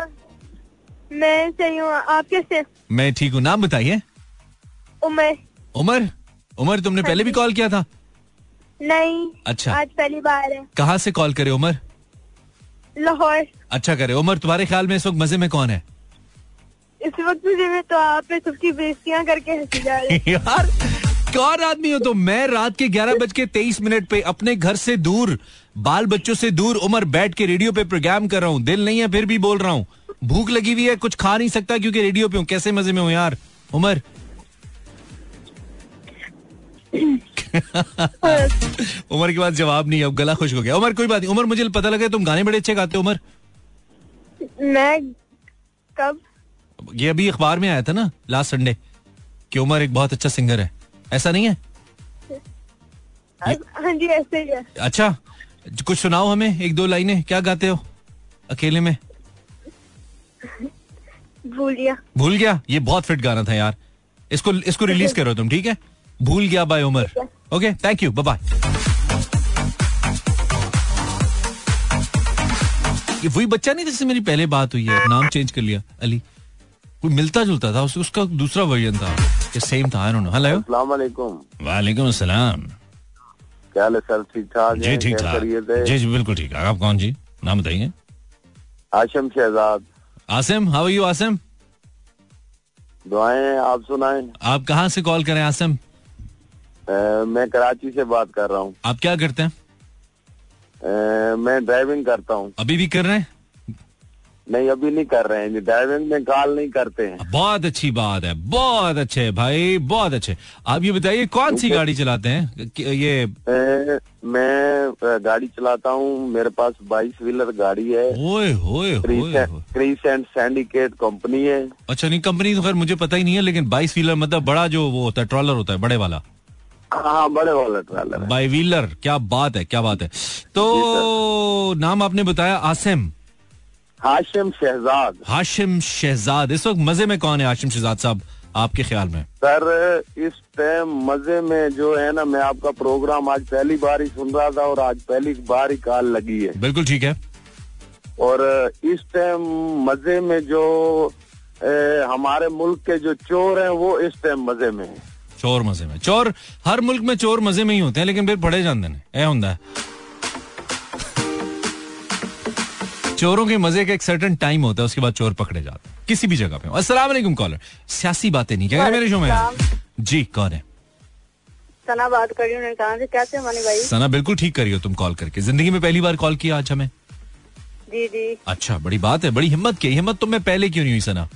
मैं सही हूँ आप कैसे मैं ठीक हूँ नाम बताइए। उमर। उमर? उमर तुमने पहले भी कॉल किया था? नहीं अच्छा। आज पहली बार है। कहाँ से कॉल करे उमर? लाहौर। अच्छा करे उमर तुम्हारे ख्याल में इस वक्त मज़े में कौन है? इस वक्त मुझे में तो आप पे सबकी बेइज्जतियाँ करके हँसी जा रही है। यार कौन आदमी हो तो मैं रात के ग्यारह बज के तेईस मिनट पे अपने घर से दूर बाल बच्चों से दूर उमर बैठ के रेडियो पे प्रोग्राम कर रहा हूँ। दिल नहीं है फिर भी बोल रहा हूँ। भूख लगी हुई है कुछ खा नहीं सकता क्योंकि रेडियो पे हूँ। कैसे मज़े में हूँ यार? उमर उमर के बाद जवाब नहीं अब गला खुश हो गया। उमर कोई बात नहीं। उमर मुझे पता लगा तुम गाने बड़े अच्छे गाते हो उमर। मैं कब? ये अभी अखबार में आया था ना लास्ट संडे कि उमर एक बहुत अच्छा सिंगर है। ऐसा नहीं है? हाँ जी ऐसे ही है। अच्छा कुछ सुनाओ हमें एक दो लाइनें। क्या गाते हो अकेले में? भूल गया। भूल गया? ये बहुत फिट गाना था यार। इसको इसको रिलीज़ करो तुम ठीक है? भूल गया bye Umar okay thank you bye ये वही बच्चा नहीं जिससे मेरी पहले बात हुई है? नाम चेंज कर लिया अली। कोई मिलता जुलता था उस, उसका दूसरा वर्जन था। ये सेम था आई डोंट नो हेलो अस्सलाम वालेकुम। वालेकुम अस्सलाम। क्या हाल है सर? ठीक ठाक जी ठीक ठाक। जी जी बिल्कुल ठीक आप कौन जी? नाम बताइए। Asham Shahzad. Asim how are you Asim? दुआएँ आप सुनाएँ। आप कहाँ से कॉल करें आसिम? मैं कराची से बात कर रहा हूँ। आप क्या करते हैं? मैं ड्राइविंग करता हूँ। अभी भी कर रहे हैं? नहीं अभी नहीं कर रहे हैं ड्राइविंग में कॉल नहीं करते हैं। बहुत अच्छी बात है बहुत अच्छे भाई बहुत अच्छे आप ये बताइए कौन सी गाड़ी चलाते हैं? ये अ, मैं गाड़ी चलाता हूँ। मेरे पास बाईस व्हीलर गाड़ी है। ओए होए होए होए। क्रीस एंड सैंडिकेट कंपनी है। अच्छा नहीं कंपनी तो खैर मुझे पता ही नहीं है लेकिन बाईस व्हीलर मतलब बड़ा जो वो होता है ट्रॉलर होता है बड़े वाला। हाँ बड़े वाला ट्रैलर बाई व्हीलर क्या बात है क्या बात है। तो नाम आपने बताया आसिम। हाशिम शहजाद। हाशिम शहजाद इस वक्त मज़े में कौन है हाशिम शहजाद साहब आपके ख्याल में? सर इस टाइम मज़े में जो है ना मैं आपका प्रोग्राम आज पहली बार ही सुन रहा था और आज पहली बार ही कॉल लगी है। बिल्कुल ठीक है। और इस टाइम मज़े में जो ए, हमारे मुल्क के जो चोर हैं वो इस टाइम मज़े में हैं। चोर मज़े में। चोर हर मुल्क में चोर मज़े में ही होते हैं लेकिन फिर फड़े जाते हैं। है। चोरों के मज़े का एक सर्टन टाइम होता है उसके बाद चोर पकड़े जाते हैं। किसी भी जगह पे हो। अस्सलाम वालेकुम कॉलर सियासी बातें नहीं क्या करें मेरे शो में? जी कौन है? सना बात कर रही हूँ कहा कैसे मानी भाई? सना बिल्कुल ठीक करियो तुम कॉल करके। ज़िंदगी में पहली बार कॉल किया आज हमें? जी जी। अच्छा बड़ी बात है बड़ी हिम्मत की हिम्मत तुम में पहले क्यों नहीं हुई सना?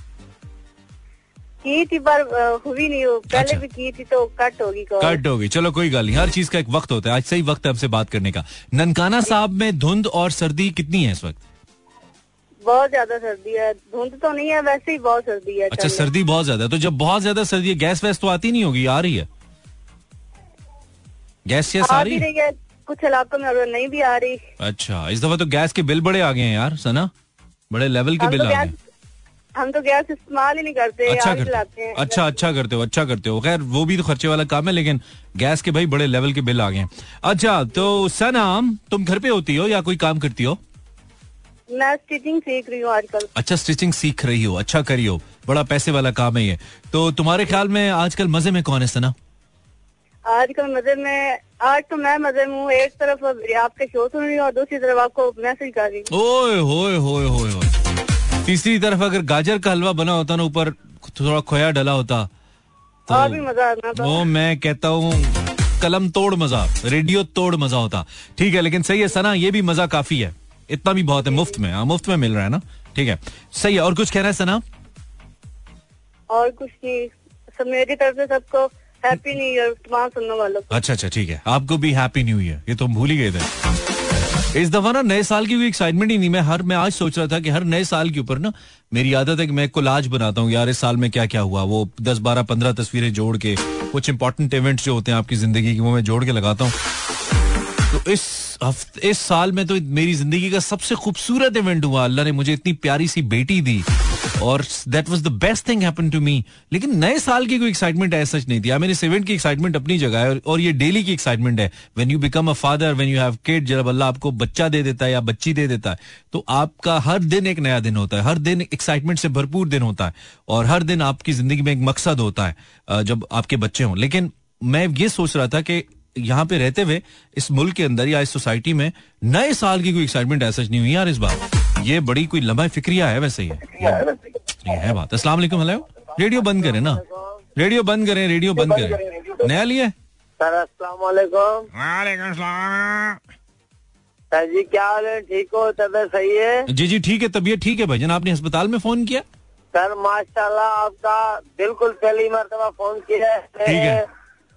की थी पर हुई नहीं हो। पहले अच्छा। भी की थी तो कट होगी कॉल कट हो गई चलो कोई गल नहीं। हर चीज़ का एक वक्त होता है। आज सही वक्त है हमसे बात करने का। ननकाना साहब में धुंध और सर्दी कितनी है इस वक्त? बहुत ज़्यादा सर्दी है। धुंध तो नहीं है वैसे ही बहुत सर्दी है अच्छा सर्दी बहुत ज़्यादा है। तो जब बहुत ज़्यादा सर्दी है गैस वैस तो आती नहीं होगी? आ रही है? गैस यस आ रही है? कुछ इलाकों में नहीं भी आ रही। अच्छा इस दफ़ा तो गैस के बिल बड़े आ गए हैं यार सना। बड़े लेवल के बिल तो आ गए हैं। हम तो गैस इस्तेमाल ही नहीं करते अच्छा करते हैं। अच्छा अच्छा करते हो अच्छा करते हो। खैर वो भी तो खर्चे वाला काम है लेकिन गैस के भाई बड़े लेवल के बिल आ गए अच्छा तो सनाम तुम घर पे होती हो या कोई काम करती हो? मैं स्टिचिंग सीख रही हूँ आजकल। अच्छा स्टिचिंग सीख रही हो अच्छा करी हो बड़ा पैसे वाला काम है ये। तो तुम्हारे ख्याल में आजकल मज़े में कौन है सना? आजकल मज़े में आज तो मैं मज़े में हूँ। एक तरफ़ आपके शो सुन रही हूँ और दूसरी तरफ़ आपको मैसेज कर रही हूँ। ओए होए होए होए होए। तीसरी तरफ़ अगर गाजर का हलवा बना होता ना ऊपर थोड़ा खोया डला होता तो भी मज़ा आना वो मैं कहता हूँ कलम तोड़ मज़ा रेडियो तोड़ मज़ा होता। ठीक है लेकिन सही है सना ये भी मज़ा काफ़ी है। इतना भी बहुत है मुफ़्त में हाँ मुफ़्त में मिल रहा है ना? ठीक है सही है और कुछ कहना है सना? और कुछ नहीं सब मेरी तरफ़ से सबको हैप्पी न्यू ईयर तमाम सुनने वालों अच्छा अच्छा ठीक है आपको भी हैप्पी न्यू ईयर ये तो भूल ही गए थे। इस दफ़ा ना नए साल की कोई एक्साइटमेंट ही नहीं, मैं हर, मैं आज सोच रहा था कि हर नए साल के ऊपर ना मेरी आदत है कि मैं कोलाज बनाता हूँ, यार इस साल में क्या क्या हुआ, वो दस बारह पंद्रह तस्वीरें जोड़ के, कुछ इंपॉर्टेंट इवेंट्स जो होते हैं आपकी ज़िंदगी की, वो मैं जोड़ के लगाता हूँ। तो इस हफ़्ते, इस साल में तो मेरी ज़िंदगी का सबसे खूबसूरत इवेंट हुआ, अल्लाह ने मुझे इतनी प्यारी सी बेटी दी और that was the best thing happen to me लेकिन नए साल की कोई एक्साइटमेंट ऐसा नहीं थी। मैंने इस इवेंट की एक्साइटमेंट अपनी जगह है और ये डेली की एक्साइटमेंट है। When you become a father when you have kid जब अल्लाह आपको बच्चा दे देता है या बच्ची दे देता है तो आपका हर दिन एक नया दिन होता है। हर दिन एक्साइटमेंट से भरपूर दिन होता है और हर दिन आपकी ज़िंदगी में एक मकसद होता है जब आपके बच्चे हों। लेकिन मैं ये सोच रहा था कि यहाँ पे रहते हुए इस मुल्क के अंदर या इस सोसाइटी में नए साल की कोई एक्साइटमेंट ऐसा नहीं हुई। यार, इस बार ये बड़ी कोई लम्हा फिक्रिया है वैसे ये? ये है बात। अस्सलाम वालेकुम हेलो। रेडियो बंद करें ना। रेडियो बंद करें रेडियो बंद करें। नया लिए सर अस्सलाम वालेकुम। सर जी क्या हाल है? ठीक हो? तबीयत सही है? जी जी ठीक है तबीयत ठीक है भाईजान। आपने अस्पताल में फ़ोन किया? सर माशाल्लाह आपका बिल्कुल पहली मरतबा फ़ोन किया है। ठीक है।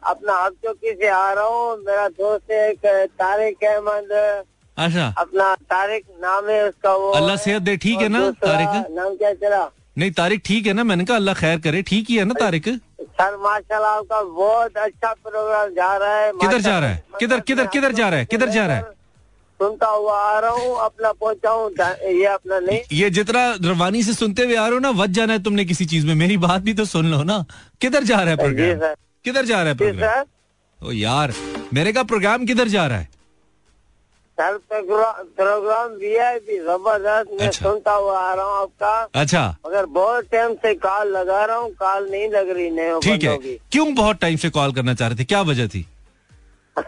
अपना हक चौकी से आ रहा हूँ। मेरा दोस्त एक तारिक अहमद। अच्छा। अपना तारिक नाम है उसका वो अल्लाह सेहत दे, ठीक है ना, तारिक? नाम क्या चला नहीं तारिक ठीक है ना मैंने कहा अल्लाह खैर करे ठीक ही है ना तारिक? सर माशाल्लाह आपका बहुत अच्छा प्रोग्राम जा रहा है किधर जा रहा है? किधर- किधर- किधर जा रहा है? किधर जा रहा है? सुनता हुआ आ रहा हूँ अपना पहुँचा हूँ ये अपना नहीं। ये जितना रवानी से सुनते हुए आ रहे हो ना वज जाना है तुमने किसी चीज़ में मेरी बात भी तो सुन लो ना। किधर जा रहा है प्रोग्राम किधर जा रहा है प्रोग्राम ओ यार मेरे का प्रोग्राम किधर जा रहा है? सर प्रोग्राम आई पी ज़बरदस्त मैं अच्छा। सुनता हुआ आ रहा हूँ आपका। अच्छा। मगर बहुत टाइम से कॉल लगा रहा हूँ कॉल नहीं लग रही नहीं ठीक है। क्यों बहुत टाइम से कॉल करना चाह रहे थे? क्या वजह थी?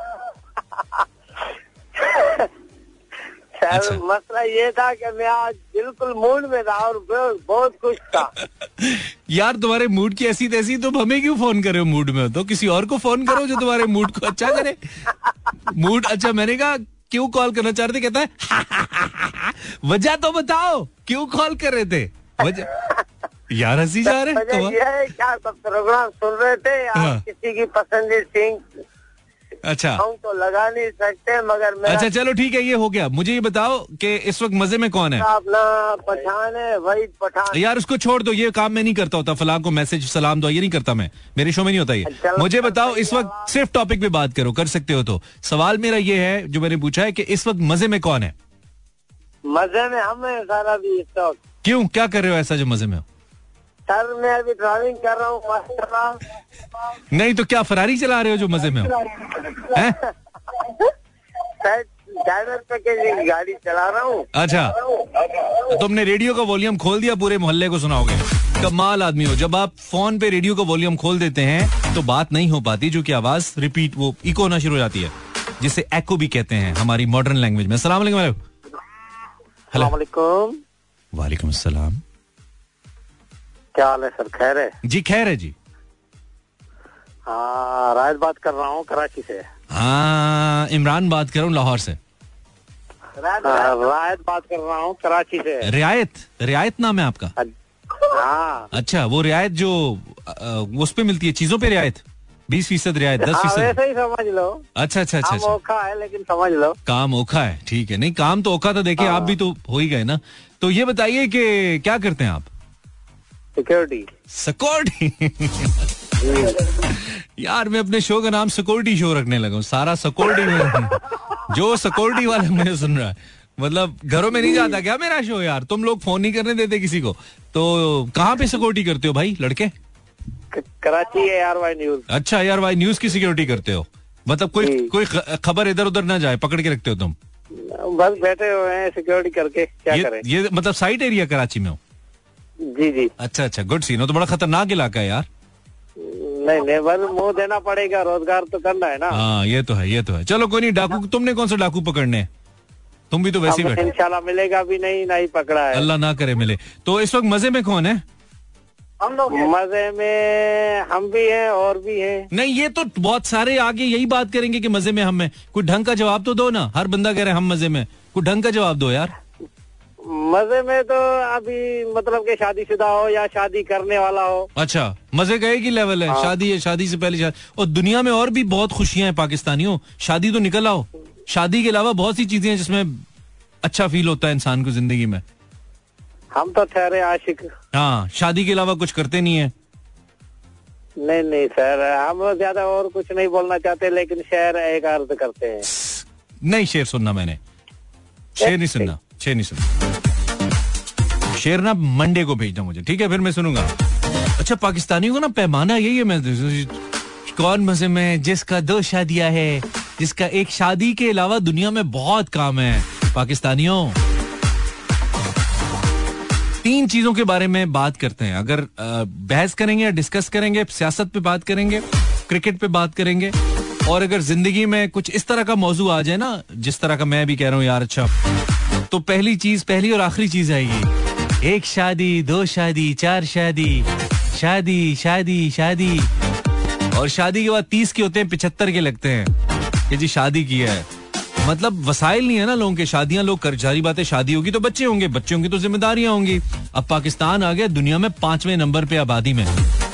सर अच्छा। मसला ये था कि मैं आज बिल्कुल मूड में था और बहुत- खुश था। यार तुम्हारे मूड की ऐसी तैसी तुम हमें क्यों फ़ोन करे हो मूड में? तो किसी और को फ़ोन करो जो तुम्हारे मूड को अच्छा करे। मूड अच्छा मैंने कहा क्यों कॉल करना चाह रहे थे? कहता है वजह तो बताओ क्यों कॉल कर रहे थे? वजह यार हँसी जा रहे है क्या सब प्रोग्राम सुन रहे थे हाँ। किसी की पसंदीदा सिंग अच्छा। हम तो लगा नहीं सकते मगर मेरा अच्छा चलो ठीक है ये हो गया। मुझे ये बताओ कि इस वक्त मज़े में कौन है? अपना पठान है वही पठान। यार उसको छोड़ दो ये काम मैं नहीं करता होता। फलां को मैसेज सलाम दो ये नहीं करता मैं। मेरे शो में नहीं होता ये। चलो, मुझे बताओ इस वक्त सिर्फ़ टॉपिक पे बात करो कर सकते हो तो। सवाल मेरा ये है जो मैंने पूछा है की इस वक्त मज़े में कौन है? मज़े में हम है सारा भी इस वक्त क्यों? क्या कर रहे हो ऐसा जो मज़े में हो? सर मैं अभी ड्राइविंग कर रहा हूँ नहीं तो क्या फरारी चला रहे हो जो मज़े में हो? ड्राइवर पे गाड़ी चला रहा हूँ। अच्छा। तो तुमने रेडियो का वॉल्यूम खोल दिया पूरे मोहल्ले को सुनाओगे। कमाल आदमी हो। जब आप फ़ोन पे रेडियो का वॉल्यूम खोल देते हैं तो बात नहीं हो पाती जो कि आवाज़ रिपीट वो इको होना शुरू हो जाती है जिसे एको भी कहते हैं हमारी मॉडर्न लैंग्वेज में। हेलो वालेकुम। वालेकुम अस्सलाम। क्या हाल है सर? खैर है? जी खैर है जी। हाँ राज बात कर रहा हूँ कराची से। हाँ इमरान बात कर रहा हूँ लाहौर से। रायत बात कर रहा हूँ कराची से। रियायत? रियायत नाम है आपका? हाँ। अच्छा वो रियायत जो उस पे मिलती है चीज़ों पे रियायत? बीस फ़ीसद रियायत दस हाँ फ़ीसद? वैसे ही समझ लो। अच्छा अच्छा अच्छा अच्छा। औखा है लेकिन समझ लो। काम ओखा है ठीक है। नहीं काम तो ओखा था देखिए आप भी तो हो ही गए ना। तो ये बताइए कि क्या करते हैं आप? सिक्योरिटी। सिक्योरिटी? यार मैं अपने शो का नाम सिक्योरिटी शो रखने लगा हूँ। सारा सिक्योरिटी में जो सिक्योरिटी वाले मुझे सुन रहा है। मतलब घरों में नहीं जाता क्या मेरा शो यार? तुम लोग फ़ोन नहीं करने देते किसी को? तो कहाँ पे सिक्योरिटी करते हो भाई लड़के? कराची है आर वाई न्यूज़ अच्छा यार वाई न्यूज़ की सिक्योरिटी करते हो। मतलब कोई कोई खबर इधर उधर ना जाए पकड़ के रखते हो तुम। बस बैठे हुए हैं सिक्योरिटी करके क्या ये करें? ये मतलब साइट एरिया कराची में हो? जी जी। अच्छा अच्छा गुड सीन हो तो बड़ा खतरनाक इलाका है यार। नहीं नहीं बस मुँह देना पड़ेगा रोज़गार तो करना है ना। हाँ ये तो है ये तो है। चलो कोई नहीं डाकू तुमने कौन सा डाकू पकड़ने? हैं? तुम भी तो वैसे ही बैठे। इंशाल्लाह मिलेगा भी नहीं नहीं पकड़ा है। अल्लाह ना करे मिले। तो इस वक्त मज़े में कौन है? हम लोग मज़े में हम भी हैं और भी हैं। नहीं ये तो बहुत सारे आगे यही बात करेंगे कि मज़े में हम हैं। कोई ढंग का जवाब तो दो ना। हर बंदा कह रहे हैं हम मज़े में। कोई ढंग का जवाब दो यार। मज़े में तो अभी मतलब कि शादीशुदा हो या शादी करने वाला हो। अच्छा मज़े का एक ही लेवल है। शादी है शादी से पहले शादी। और दुनिया में और भी बहुत खुशियाँ हैं पाकिस्तानियों। शादी तो निकल आओ। शादी के अलावा बहुत सी चीज़ें हैं जिसमें अच्छा फील होता है इंसान को ज़िंदगी में। हम तो ठहरे आशिक। हाँ शादी के अलावा कुछ करते नहीं है। नहीं नहीं सर हम ज़्यादा और कुछ नहीं बोलना चाहते लेकिन शेर एक अर्ज़ करते हैं। नहीं शेर सुनना मैंने। शेर नहीं सुनना शेर नहीं सुनना। शेर ना मंडे को भेजना मुझे, ठीक है? फिर मैं सुनूँगा। अच्छा पाकिस्तानियों को ना पैमाना यही है, मैं कौन मज़े में, जिसका दो शादियाँ है, जिसका एक शादी के अलावा दुनिया में बहुत काम है। पाकिस्तानियों, तीन चीज़ों के बारे में बात करते हैं। अगर बहस करेंगे या डिस्कस करेंगे, सियासत पे बात करेंगे क्रिकेट पे बात करेंगे, और अगर ज़िंदगी में कुछ इस तरह का मौजू आ जाए ना, जिस तरह का मैं भी कह रहा हूँ, यार अच्छा तो पहली चीज़, पहली और आखिरी चीज़ आएगी एक शादी, दो शादी, चार शादी शादी शादी शादी। और शादी के बाद तीस के होते हैं, पिछहत्तर के लगते हैं। कि जी, शादी की है। मतलब वसाइल नहीं है ना लोगों के, शादियाँ लोग कर, जारी बातें शादी होगी तो बच्चे होंगे बच्चे होंगे तो जिम्मेदारियाँ होंगी। अब पाकिस्तान आ गया दुनिया में पाँचवें नंबर पे आबादी में।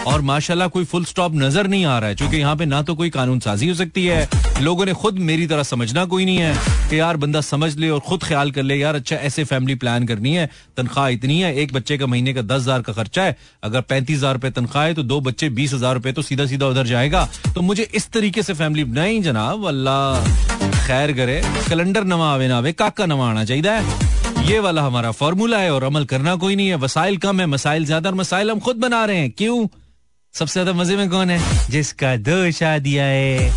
और माशाल्लाह कोई फुल स्टॉप नज़र नहीं आ रहा है, क्योंकि यहाँ पे ना तो कोई कानून साजी हो सकती है। लोगों ने खुद मेरी तरह समझना कोई नहीं है कि यार बंदा समझ ले और खुद ख्याल कर ले, यार अच्छा ऐसे फैमिली प्लान करनी है, तनख्वाह इतनी है, एक बच्चे का महीने का दस हज़ार का खर्चा है, अगर पैंतीस हज़ार रुपए तनख्वाह है तो दो बच्चे बीस हज़ार रुपए तो सीधा सीधा उधर जाएगा। तो मुझे इस तरीके से फैमिली नहीं जनाब, अल्लाह, खैर करे कैलेंडर नवा आवे ना आवे, काका नवा आना चाहिए। ये वाला हमारा फॉर्मूला है और अमल करना कोई नहीं है, वसाइल कम है, मसाइल ज़्यादा और मसाइल हम खुद बना रहे हैं। क्यों? सबसे ज़्यादा मज़े में कौन है? जिसका दो शादियाँ है।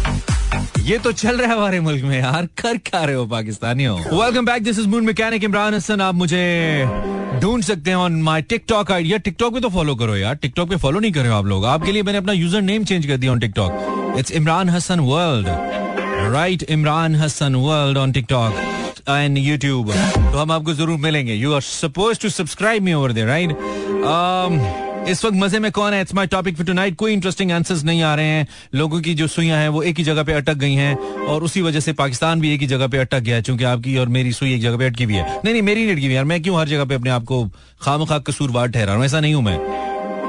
ये तो चल रहा है हमारे मुल्क में यार। कर क्या रहे हो, पाकिस्तानियों? Welcome back this is moon mechanic Imran Hasan आप मुझे ढूंढ सकते हैं on my TikTok ID TikTok पे तो फॉलो करो यार। टिकटॉक पे फॉलो नहीं कर रहे हो आप लोग। आपके लिए मैंने अपना यूज़र नेम चेंज कर दिया on TikTok it's Imran Hasan world right Imran Hasan world on TikTok and YouTube तो हम आपको ज़रूर मिलेंगे। You are suppose to subscribe me over there right इस वक्त मज़े में कौन है? It's my topic for tonight कोई इंटरेस्टिंग आंसर्स नहीं आ रहे हैं। लोगों की जो सुइयाँ हैं, वो एक ही जगह पे अटक गई हैं और उसी वजह से पाकिस्तान भी एक ही जगह पे अटक गया है, चूँकि आपकी और मेरी सुई एक जगह पे अटकी हुई है। नहीं नहीं, मेरी नहीं अटकी हुई यार। मैं क्यों हर जगह पे अपने आप को खाम खा कसूरवार ठहरा हूँ? ऐसा नहीं हूँ मैं।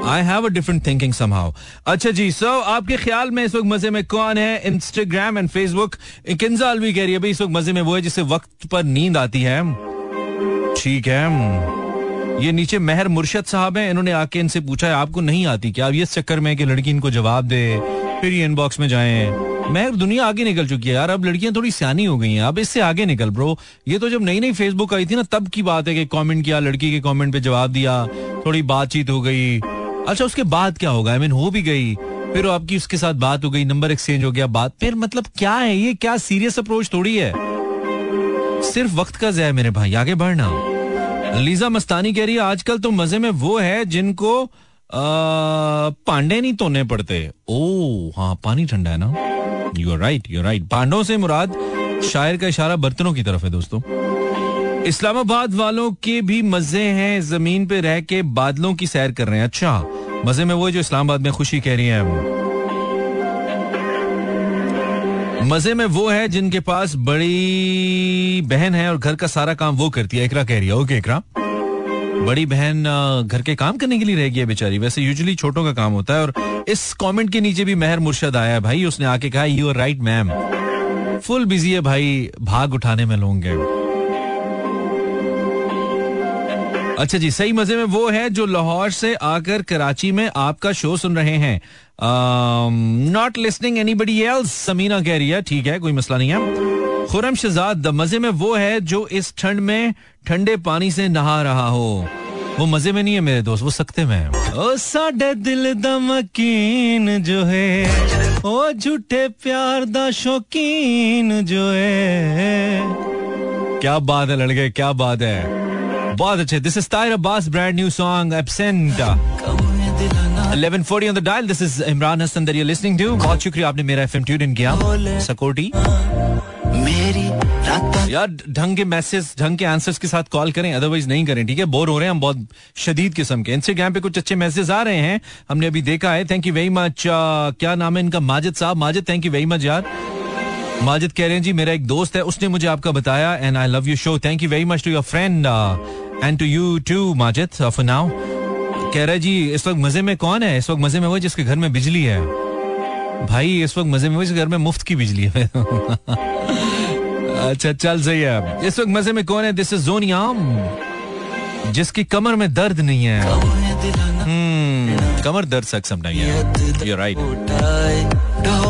I have a different thinking somehow अच्छा जी सो आपके ख्याल में इस वक्त मज़े में कौन है? Instagram and Facebook Kinza Alvi कह रही है इस वक्त मज़े में वो है जिसे वक्त पर नींद आती है। ठीक है। ये नीचे मेहर मुर्शद साहब हैं, इन्होंने आके इनसे पूछा है, आपको नहीं आती क्या? अब इस चक्कर में कि लड़की इनको जवाब दे, फिर ये इनबॉक्स में जाए। मेहर दुनिया आगे निकल चुकी है यार, अब लड़कियाँ थोड़ी सियानी हो गई हैं। अब इससे आगे निकल ब्रो ये तो जब नई नई फेसबुक आई थी ना, तब की बात है कि कमेंट किया, लड़की के कमेंट पे जवाब दिया, थोड़ी बातचीत हो गई। अच्छा उसके बाद क्या होगा? आई मीन हो भी गई। फिर आपकी उसके साथ बात हो गई नंबर एक्सचेंज हो गया, बात। फिर मतलब क्या है ये? क्या सीरियस अप्रोच थोड़ी है? सिर्फ़ वक्त का जय मेरे भाई, आगे बढ़ना। लीजा मस्तानी कह रही है, आजकल तो मज़े में वो है जिनको पांडे नहीं तोड़ने पड़ते। ओ हाँ पानी ठंडा है ना? You are right you right पांडों से मुराद शायर का इशारा बर्तनों की तरफ़ है दोस्तों। इस्लामाबाद वालों के भी मज़े हैं, ज़मीन पे रह के बादलों की सैर कर रहे हैं। अच्छा मज़े में वो जो इस्लामाबाद में खुशी कह रही है। मज़े में वो है जिनके पास बड़ी बहन है और घर का सारा काम वो करती है। इकरा कह रही है। ओके इकरा बड़ी बहन घर के काम करने के लिए रह गई है बेचारी। वैसे यूजुअली छोटों का काम होता है और इस कमेंट के नीचे भी मेहर मुर्शद आया है भाई। उसने आके कहा you are right ma'am full busy है भाई। भाग उठाने में लोग अच्छा जी, सही मज़े में वो है जो लाहौर से आकर कराची में आपका शो सुन रहे हैं। Not listening anybody else Sameena कह रही है, ठीक है, कोई मसला नहीं है। खुरम शहजाद मज़े में वो है जो इस ठंड में ठंडे पानी से नहा रहा हो। वो मज़े में नहीं है मेरे दोस्त, वो सकते में ओ साडे दिल दा मकीन जो है, ओ, झूठे प्यार दा शौकीन जो है। क्या बात है लड़के, क्या बात है। बहुत अच्छे। This is Tayyar Abbas brand new song absent 1140 on the dial, this is Imran Hassan that you're listening to. बहुत शुक्रिया आपने मेरा एफएम ट्यून इन किया। सकोटी यार, ढंग के मैसेज ढंग के आंसर्स के साथ कॉल करें अदरवाइज़ नहीं करें, ठीक है? बोर हो रहे हैं, हम बहुत शदीद किस्म के। इंस्टाग्राम पे कुछ अच्छे मैसेज आ रहे हैं। हमने अभी देखा है। थैंक यू वेरी मच क्या नाम है इनका? Majid sahab. Majid thank you very much यार। माजिद कह रहे हैं, जी, मेरा एक दोस्त है, उसने मुझे आपका बताया and I love you show thank you very much to your friend and to you too Majid for now कह रहा है जी इस वक्त मज़े में कौन है? इस वक्त मज़े में वो जिसके घर में बिजली है. भाई इस वक्त मज़े में वो जिसके घर में मुफ़्त की बिजली है। अच्छा चल सही है इस वक्त मज़े में कौन है? दिस इज़ जोनियाम जिसकी कमर में दर्द नहीं है। हम्म, कमर दर्द सक समटाइम यू राइट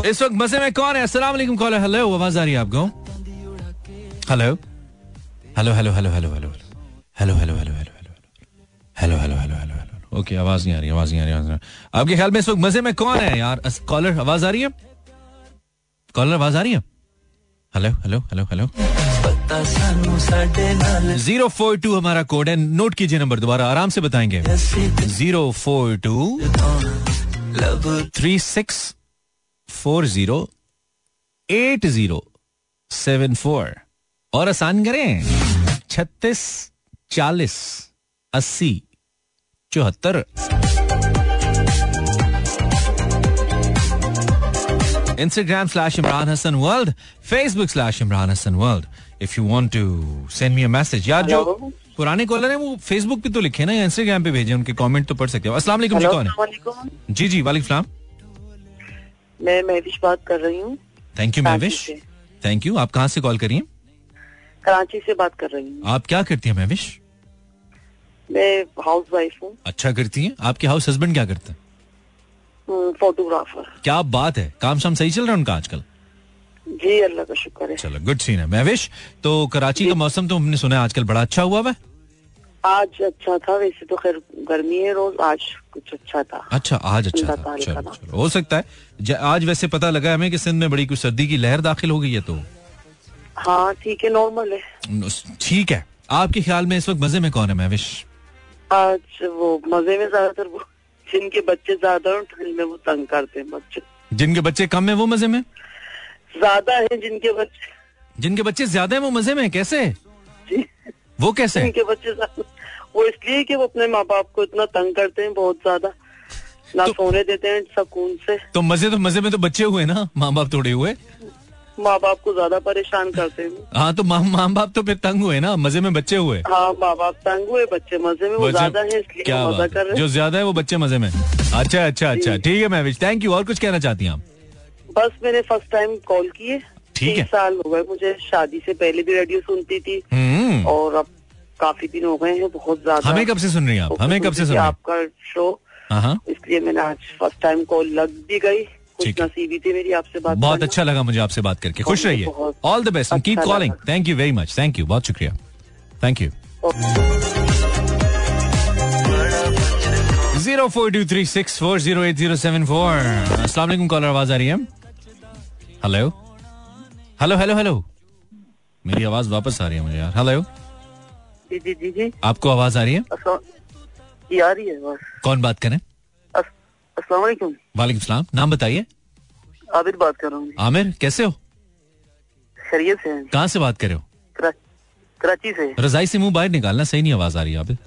इस वक्त मज़े में कौन है? अस्सलाम वालेकुम कॉलर। हेलो आवाज़ आ रही है आपको? Hello hello hello hello hello hello hello hello hello hello hello hello hello hello hello hello okay आवाज़ नहीं आ रही, आवाज़ नहीं आ रही, आवाज़ नहीं। आपके ख्याल में इस वक्त मज़े में कौन है यार? कॉलर आवाज़ आ रही है? कॉलर आवाज़ आ रही है? Hello hello hello hello zero four two हमारा कोड है। नोट कीजिए नंबर दोबारा, आराम से बताएँगे। Zero four two three six four zero, eight zero, seven four. और आसान करें। छत्तीस चालीस अस्सी चौहत्तर। Instagram slash Imran Hassan World, Facebook slash Imran Hassan World. If you want to send me a message. यार जो पुराने कॉलर है वो फेसबुक पे तो लिखे ना या इंस्टाग्राम पे भेजे उनके कमेंट तो पढ़ सकते हो। अस्सलाम वालेकुम जी कौन है? जी जी वालेकुम सलाम। मैं महविश बात कर रही हूँ। Thank you Mahwish thank you आप कहाँ से कॉल करिए कराची से बात कर रही हूँ। आप क्या करती हैं महविश मैं हाउस वाइफ हूँ। अच्छा करती हैं? आपके हाउस हस्बैंड क्या करते हैं? हम्म, फोटोग्राफर क्या बात है काम शाम सही चल रहा है उनका आजकल? जी अल्लाह का शुक्र है। चलो गुड सीन है। महविश तो कराची का मौसम तो हमने सुना है आजकल बड़ा अच्छा हुआ है? आज अच्छा था वैसे तो खैर गर्मी है रोज आज कुछ अच्छा था। अच्छा आज अच्छा था। चलो। चलो हो सकता है। आज वैसे पता लगा हमें कि सिंध में बड़ी कुछ सर्दी की लहर दाखिल हो गई है तो। हाँ ठीक है नॉर्मल है। ठीक है। आपके ख्याल में इस वक्त मज़े में कौन है महविश आज वो मज़े में ज़्यादातर वो जिनके बच्चे ज़्यादा हैं ठंड में वो तंग करते हैं बच्चे। जिनके बच्चे कम है वो मज़े में? ज़्यादा है जिनके बच्चे। जिनके बच्चे ज़्यादा है वो मज़े में? कैसे? जी। वो कैसे? जिनके बच्चे वो इसलिए कि वो अपने माँ बाप को इतना तंग करते हैं बहुत ज़्यादा। ना तो- सोने देते हैं सकून से। तो मज़े तो मज़े में तो बच्चे हुए ना माँ बाप थोड़े हुए। माँ बाप को ज़्यादा परेशान करते हैं। हाँ तो माँ माँ बाप तो फिर तंग हुए ना मज़े में बच्चे हुए। हाँ माँ बाप तंग हुए बच्चे मज़े में वो ज़्यादा है इसलिए क्या मज़ा कर रहे जो ज़्यादा है वो बच्चे मज़े में। अच्छा अच्छा अच्छा। ठीक है महविश थैंक यू और कुछ कहना चाहती हैं आप? बस मैंने फ़र्स्ट टाइम कॉल किए। ठीक है। साल हो गए मुझे शादी से पहले भी रेडियो सुनती थी। हम्म। और अब काफ़ी दिन हो गए हैं बहुत ज़्यादा। हमें कब से सुन रही हैं आप? हमें कब से सुन रही आपका शो हाँ हाँ। इसलिए मैंने आज फ़र्स्ट टाइम कॉल लग भी गई। है। नसीबी थी मेरी आपसे बात बहुत अच्छा लगा मुझे आपसे बात करके। खुश रहिए। All the best keep calling thank you very much thank you बहुत शुक्रिया। Thank you zero four two three six four zero eight zero seven four असला कॉलर आवाज़ आ रही है? हेलो हेलो हेलो हेलो मेरी आवाज़ वापस आ रही है मुझे यार। हेलो जी जी जी जी। आपको आवाज़ आ रही है? आ रही है कौन बात करें? वालेकुम सलाम। नाम बताइए। आबिद बात कर रहा हूँ। आमिर कैसे हो? खैरियत से? कहाँ से बात कर रहे हो? करा- कराची से। रजाई से मुँह बाहर निकालना सही नहीं आवाज़ आ रही है आबिद।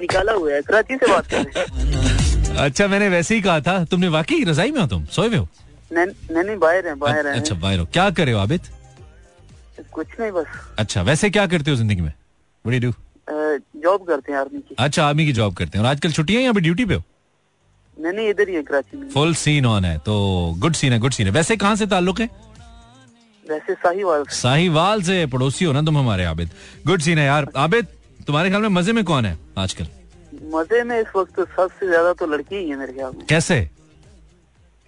निकाला हुआ है कराची से बात कर रहे हैं। अच्छा मैंने वैसे ही कहा था तुमने वाकई रजाई में हो तुम? सोए हुए हो? नहीं नहीं बाहर है बाहर है अच्छा बाहर हो। क्या कर रहे हो आबिद? कुछ नहीं बस। अच्छा वैसे क्या करते हो ज़िंदगी में? बड़ी डू जॉब करते हैं आर्मी की। अच्छा आर्मी की जॉब करते हैं। और आजकल छुट्टियाँ यहाँ पे ड्यूटी पे हो? नहीं नहीं इधर ही है कराची में। फुल सीन ऑन है तो गुड सीन है गुड सीन है। वैसे कहाँ से ताल्लुक है? वैसे साहिवाल से। साहिवाल से पड़ोसी हो ना तुम हमारे आबिद। गुड सीन है यार। आबिद तुम्हारे ख्याल में मज़े में कौन है आजकल? मज़े में इस वक्त सबसे ज़्यादा तो लड़की ही है मेरे ख्याल में। कैसे?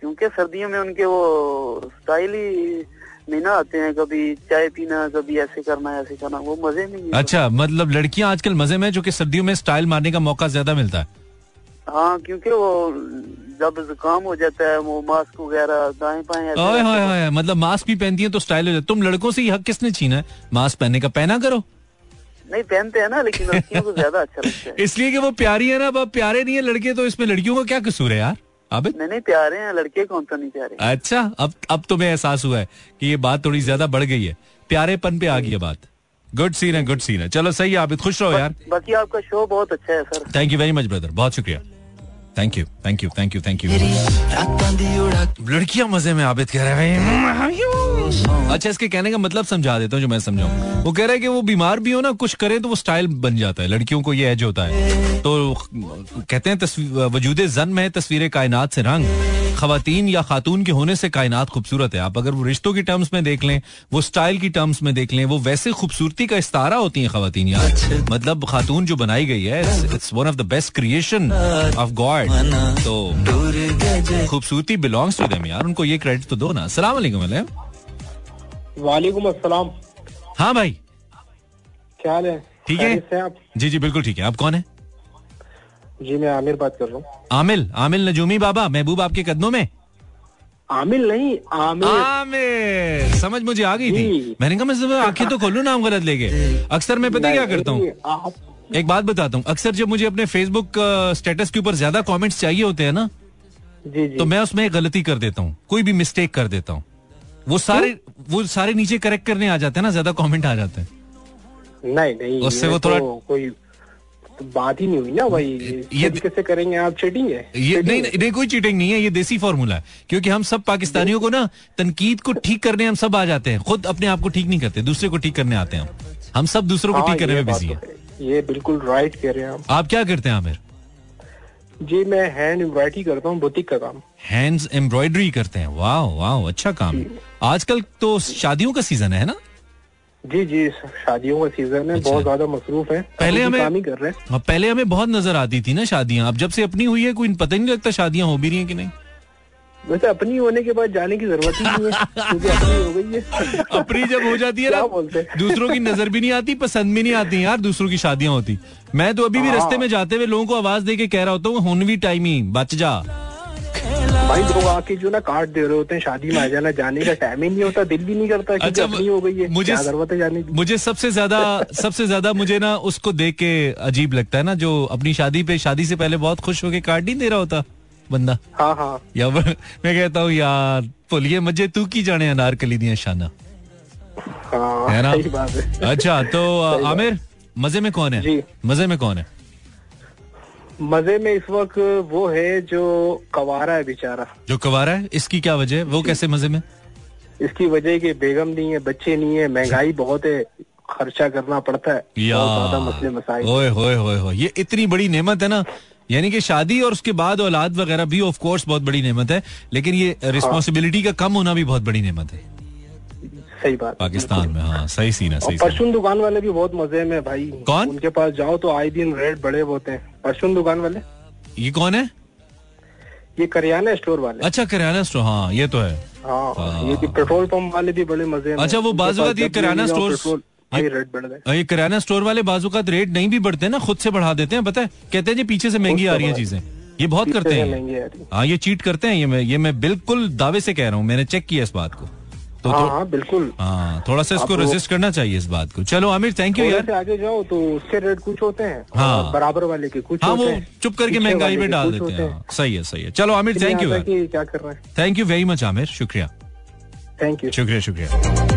क्योंकि सर्दियों में उनके वो स्टाइल ही नहीं ना आते हैं कभी चाय पीना कभी ऐसे करना ऐसे करना वो मज़े में अच्छा मतलब लड़कियाँ आजकल मज़े में जो कि सर्दियों में स्टाइल मारने का मौका ज़्यादा मिलता है। हाँ क्योंकि वो जब जुकाम हो जाता है वो मास्क वगैरह दाएँ ऐसे ओए रखते होए हैं। होए मतलब मास्क भी पहनती है तो स्टाइल हो जाता तुम लड़कों से ये हक किसने छीना है? मास्क पहनने का पहना करो। नहीं पहनते हैं ना लेकिन लड़कियों को ज़्यादा अच्छा लगता है। इसलिए कि वो प्यारी है ना अब प्यारे नहीं है लड़के तो इसमें लड़कियों का क्या कसूर है यार? आबिद? नहीं नहीं प्यारे हैं लड़के कौन सा नहीं प्यारे? अच्छा अब अब तुम्हें एहसास हुआ है कि ये बात थोड़ी ज़्यादा बढ़ गई है। प्यारेपन पे आ गई है बात। गुड सीन है गुड सीन है। चलो सही है आबिद खुश रहो यार। बाकी आपका शो बहुत अच्छा है sir thank you very much brother बहुत शुक्रिया। Thank you thank you thank you thank you लड़कियाँ मज़े में आबिद कह रहे हैं। अच्छा इसके कहने का मतलब समझा देता हूँ जो मैं समझाऊं। वो कह रहा है कि वो बीमार भी हो ना कुछ करे तो वो स्टाइल बन जाता है। लड़कियों को ये एज होता है। तो कहते हैं वजूद जन में है तस्वीर कायनात से रंग। खातन या खातून के होने से कायनात खूबसूरत है। आप अगर वो रिश्तों की टर्म्स में देख लें वो स्टाइल की टर्म्स में देख लें वो वैसे खूबसूरती का इस्तारा होती हैं खातन यार। मतलब खातून जो बनाई गई है it's one of the best creation of God तो खूबसूरती बिलोंग्स टू देम यार। उनको ये क्रेडिट तो दो ना। अस्सलाम वालेकुम अलैम। वालेकुम अस्सलाम। हाँ भाई। क्या हाल है? ठीक है। जी जी बिल्कुल ठीक है। आप कौन है? जी मैं आमिर बात कर रहा हूँ। आमिल आमिल नजूमी बाबा महबूब आपके कदमों में? आमिर नहीं आमिर। आमिर समझ मुझे आ गई थी। मैंने कहा मैं आँखें तो खोलू नाम गलत लेके। अक्सर मैं पता क्या करता हूँ? आप एक बात बताता हूँ। अक्सर जब मुझे अपने फेसबुक स्टेटस के ऊपर ज़्यादा कमेंट्स चाहिए होते हैं ना जी जी। तो मैं उसमें गलती कर देता हूँ। कोई भी मिस्टेक कर देता हूँ। वो सारे वो सारे नीचे करेक्ट करने आ जाते हैं ना ज़्यादा कमेंट आ जाते हैं। नहीं नहीं उससे वो थोड़ा- तो कोई तो बात ही नहीं हुई ना भाई। ये- कैसे करेंगे आप चीटिंग है? ये नहीं है? नहीं कोई चीटिंग नहीं है ये देसी फॉर्मूला है। क्योंकि हम सब पाकिस्तानियों को ना तनकीद को ठीक करने हम सब आ जाते हैं। खुद अपने आप को ठीक नहीं करते दूसरे को ठीक करने आते हैं हम। हम सब दूसरों को हाँ, ठीक करने में बिज़ी तो है। ये बिल्कुल राइट कह रहे हैं आप। आप क्या करते हैं आमिर? जी मैं हैंड एम्ब्रॉयडरी करता हूँ बुटीक का काम। हैंड्स एम्ब्रॉयडरी करते हैं। वाह वाह अच्छा काम। आजकल तो शादियों का सीज़न है ना? जी जी शादियों का सीज़न है अच्छा। बहुत ज़्यादा मसरूफ है। पहले हमें- काम ही कर रहे हैं। हाँ, पहले हमें बहुत नज़र आती थी ना शादियाँ। अब जब से अपनी हुई है कोई पता नहीं लगता शादियाँ हो भी रही हैं कि नहीं। वैसे अपनी होने के बाद जाने की ज़रूरत ही नहीं है क्योंकि अपनी हो गई है। अपनी जब हो जाती है ना बोलते हैं? दूसरों की नज़र भी नहीं आती पसंद भी नहीं आती यार दूसरों की शादियाँ होती। मैं तो अभी भी रस्ते में जाते हुए लोगों को आवाज़ दे के कह रहा होता हूँ हुन भी टाइम ही बच जा। भाई लोग आके जो ना कार्ड दे रहे होते हैं शादी में आ जाना जाने का टाइम ही नहीं होता दिल भी नहीं करता कि अच्छा, अपनी हो गई है मुझे- ज़रूरत है जाने की? मुझे सबसे ज़्यादा सबसे ज़्यादा मुझे ना उसको देख के अजीब लगता है ना जो अपनी शादी पे शादी से पहले बहुत खुश होके कार्ड नहीं दे रहा होता। बंदा? हाँ हाँ। या मैं कहता हूँ यार भूलिए मज़े तू की जाने अनारकली दिया शाना हाँ है ना? है। अच्छा तो। आमिर मज़े में कौन है? मज़े में कौन है? मज़े में इस वक्त वो है जो कवारा है बेचारा। जो कवारा है? इसकी क्या वजह है? वो कैसे मज़े में? इसकी वजह कि बेगम नहीं है बच्चे नहीं है महँगाई बहुत है खर्चा करना पड़ता है ज़्यादा मसले मसाइल। ओए होए होए होए ये इतनी बड़ी नेमत है ना यानी कि शादी और उसके बाद औलाद वगैरह भी ऑफ़ कोर्स बहुत बड़ी नेमत है लेकिन ये रिस्पॉन्सिबिलिटी का कम होना भी बहुत बड़ी नेमत है। सही बात। पाकिस्तान में हाँ सही सीन है सही परचून दुकान वाले भी बहुत मज़े में भाई। कौन? उनके पास जाओ तो आए दिन रेट बड़े होते हैं। परचून दुकान वाले? ये कौन है? ये करियाना स्टोर वाले। अच्छा करियाना स्टोर हाँ ये तो है। हाँ ये कि पेट्रोल पंप वाले भी बड़े मज़े अच्छा, वो बाजू ये जाओ, स्टोर- पेट्रोल रेट बढ़ गए। ये किराना स्टोर वाले बाजू का रेट नहीं भी बढ़ते ना खुद से बढ़ा देते हैं पता है? कहते हैं जी पीछे से महँगी आ रही है चीज़ें। ये बहुत करते हैं। है। ये चीट करते हैं ये मैं ये मैं बिल्कुल दावे से कह रहा हूँ मैंने चेक किया इस बात को। तो हाँ थो- हाँ बिल्कुल। हाँ थोड़ा सा इसको रेजिस्ट करना चाहिए इस बात को। चलो आमिर थैंक यू यार। आगे जाओ तो उसके रेट कुछ होते हैं हाँ। बराबर वाले के कुछ हाँ होते वो चुप करके महँगाई में डाल देते हैं। सही है सही है। चलो आमिर थैंक यू क्या कर रहे हैं। Thank you very much Aamir. शुक्रिया। थैंक यू शुक्रिया शुक्रिया।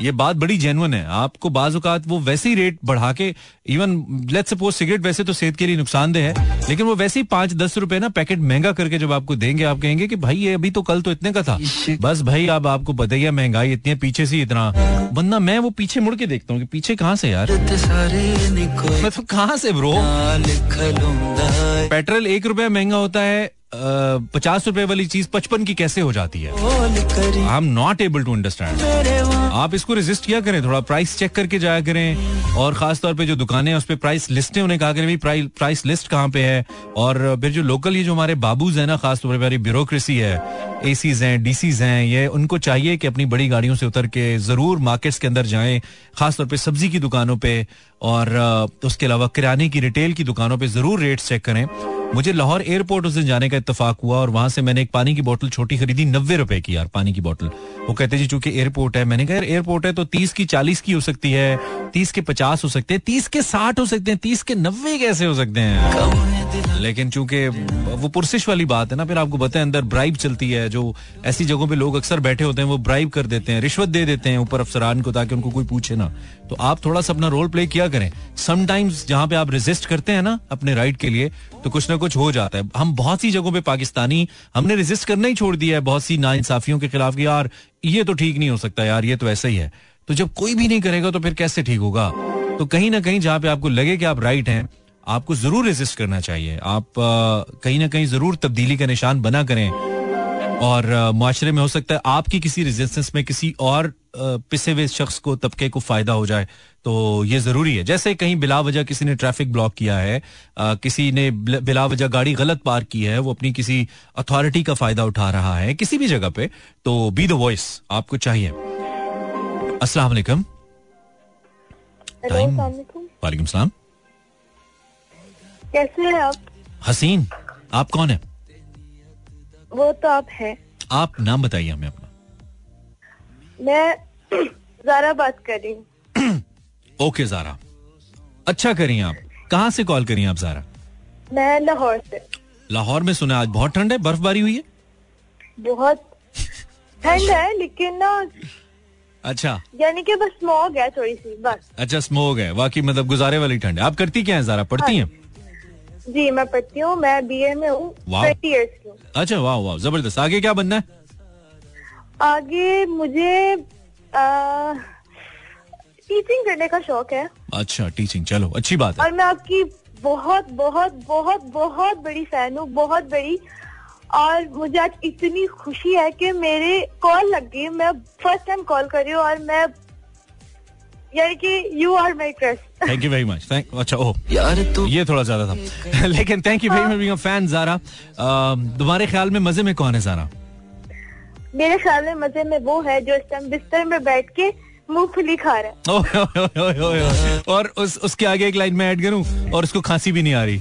ये बात बड़ी जेनुअन है। आपको बाज औकात वो वैसे ही रेट बढ़ा के इवन लेट्स सपोज़ सिगरेट वैसे तो सेहत के लिए नुकसानदेह है लेकिन वो वैसे ही पाँच दस रुपए ना पैकेट महँगा करके जब आपको देंगे आप कहेंगे कि भाई ये अभी तो कल तो इतने का था। बस भाई अब आपको पता ही है महँगाई इतनी है पीछे से इतना। बंदा मैं वो पीछे मुड़ के देखता हूँ कि पीछे कहाँ से यार? मतलब कहाँ से ब्रो? पेट्रोल एक रुपया महँगा होता है पचास रुपए वाली चीज़ पचपन की कैसे हो जाती है? I am not able to understand आप इसको रेजिस्ट किया करें? थोड़ा प्राइस चेक करके जाया करें। और खास तौर पे जो दुकानें हैं उस पर प्राइस लिस्ट उन्हें कहा करें भाई प्राइस लिस्ट कहाँ पे है? और फिर जो लोकल ये जो हमारे बाबूज है ना खास तौर पर हमारी ब्यूरोक्रेसी है एसीज हैं डी सीज हैं ये उनको चाहिए कि अपनी बड़ी गाड़ियों से उतर के ज़रूर मार्केट्स के अंदर जाएँ खासतौर पर सब्ज़ी की दुकानों पर और उसके अलावा किराने की रिटेल की दुकानों पर ज़रूर रेट चेक करें। मुझे लाहौर एयरपोर्ट उस दिन जाने का इतफाक हुआ और वहाँ से मैंने एक पानी की बोतल छोटी खरीदी, नब्बे रुपए की यार, पानी की बोतल। वो कहते, जी, चूँकि एयरपोर्ट है। मैंने कहा, यार, एयरपोर्ट है तो तीस की चालीस की हो सकती है, तीस के पचास हो सकते हैं, तीस के साठ हो सकते हैं, तीस के नब्बे कैसे हो सकते हैं? लेकिन चूँकि वो पुरसिश वाली बात है ना, फिर आपको बताए अंदर ब्राइब चलती है, जो ऐसी जगहों पे लोग अक्सर बैठे होते हैं, वो ब्राइब कर देते हैं, रिश्वत दे देते हैं ऊपर अफसरान को ताकि उनको कोई पूछे ना। तो आप थोड़ा सा अपना रोल प्ले किया करें। समटाइम्स जहाँ पे आप रेजिस्ट करते हैं ना, अपने राइट के लिए तो कुछ ना कुछ हो जाता है। हम बहुत सी जगहों पे पाकिस्तानी, हमने रेजिस्ट करना ही छोड़ दिया है बहुत सी नाइंसाफियों के खिलाफ यार, ये तो ठीक नहीं हो सकता यार, ये तो ऐसा ही है। तो जब कोई भी नहीं करेगा तो फिर कैसे ठीक होगा? तो कहीं ना कहीं जहाँ पे आपको लगे कि आप राइट हैं, आपको ज़रूर रेजिस्ट करना चाहिए। आप कहीं ना कहीं ज़रूर तब्दीली का निशान बना करें। और माशरे में हो सकता है आपकी किसी रेजिस्टेंस में किसी और पिसे हुए शख्स को तबके को फ़ायदा हो जाए तो ये ज़रूरी है। जैसे कहीं बिला वजह किसी ने ट्रैफ़िक ब्लॉक किया है आ, किसी ने बिला वजह गाड़ी गलत पार्क की है वो अपनी किसी अथॉरिटी का फ़ायदा उठा रहा है किसी भी जगह पे तो बी द वॉइस आपको चाहिए। अस्सलाम वालेकुम। वालेकुम सलाम। कैसे हैं आप? हसीन आप कौन है? वो तो आप हैं। आप नाम बताइए हमें अपना। मैं जारा बात कर रही हूँ। Okay Zara. अच्छा करिए आप। कहाँ से कॉल करिए आप जारा? मैं लाहौर से। लाहौर में सुना आज बहुत ठंड है बर्फबारी हुई है? बहुत ठंड है लेकिन ना अच्छा। यानी कि बस स्मोग है थोड़ी सी बस। अच्छा स्मोग है। वाकई मतलब गुजारे वाली ठंड है। आप करती क्या है जारा? पढ़ती हैं? जी मैं पढ़ती हूँ मैं बी ए में हूँ थर्टी ईयर्स की अच्छा वाह वाह ज़बरदस्त। आगे क्या बनना है? आगे मुझे टीचिंग करने का शौक है। अच्छा टीचिंग चलो अच्छी बात है। और मैं आपकी बहुत बहुत बहुत बहुत बड़ी फ़ैन हूँ बहुत बड़ी। और मुझे आज इतनी खुशी है कि मेरे कॉल लग गई मैं फ़र्स्ट टाइम कॉल कर रही हूँ और मैं यानी कि you are my crush thank you very much thank अच्छा ओह। यार तो ये थोड़ा ज़्यादा था। लेकिन thank you very much being fan Zara तुम्हारे ख्याल में मज़े में कौन है जारा मेरे ख्याल में मज़े में वो है जो इस टाइम बिस्तर में बैठ के मूंगफली खा रहा है। और उस उसके आगे एक लाइन में ऐड करूँ और उसको खांसी भी नहीं आ रही।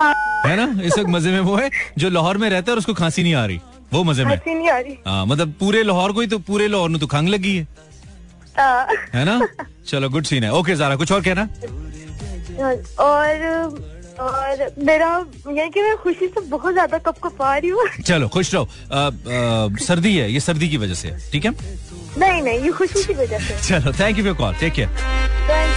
हाँ। है ना? इस वक्त मज़े में वो है जो लाहौर में रहता है और उसको खांसी नहीं आ रही। वो मज़े में। नहीं आ रही। हाँ मतलब पूरे लाहौर को ही तो पूरे लाहौर में तो खांग लगी है। हाँ। है ना? चलो गुड सीन है। ओके जारा कुछ और कहना? और और मेरा यानी कि मैं खुशी से बहुत ज़्यादा कप कपा आ रही हूँ। चलो खुश रहो। सर्दी है ये सर्दी की वजह से ठीक है? नहीं नहीं ये खुशी की वजह से चलो thank you for call take care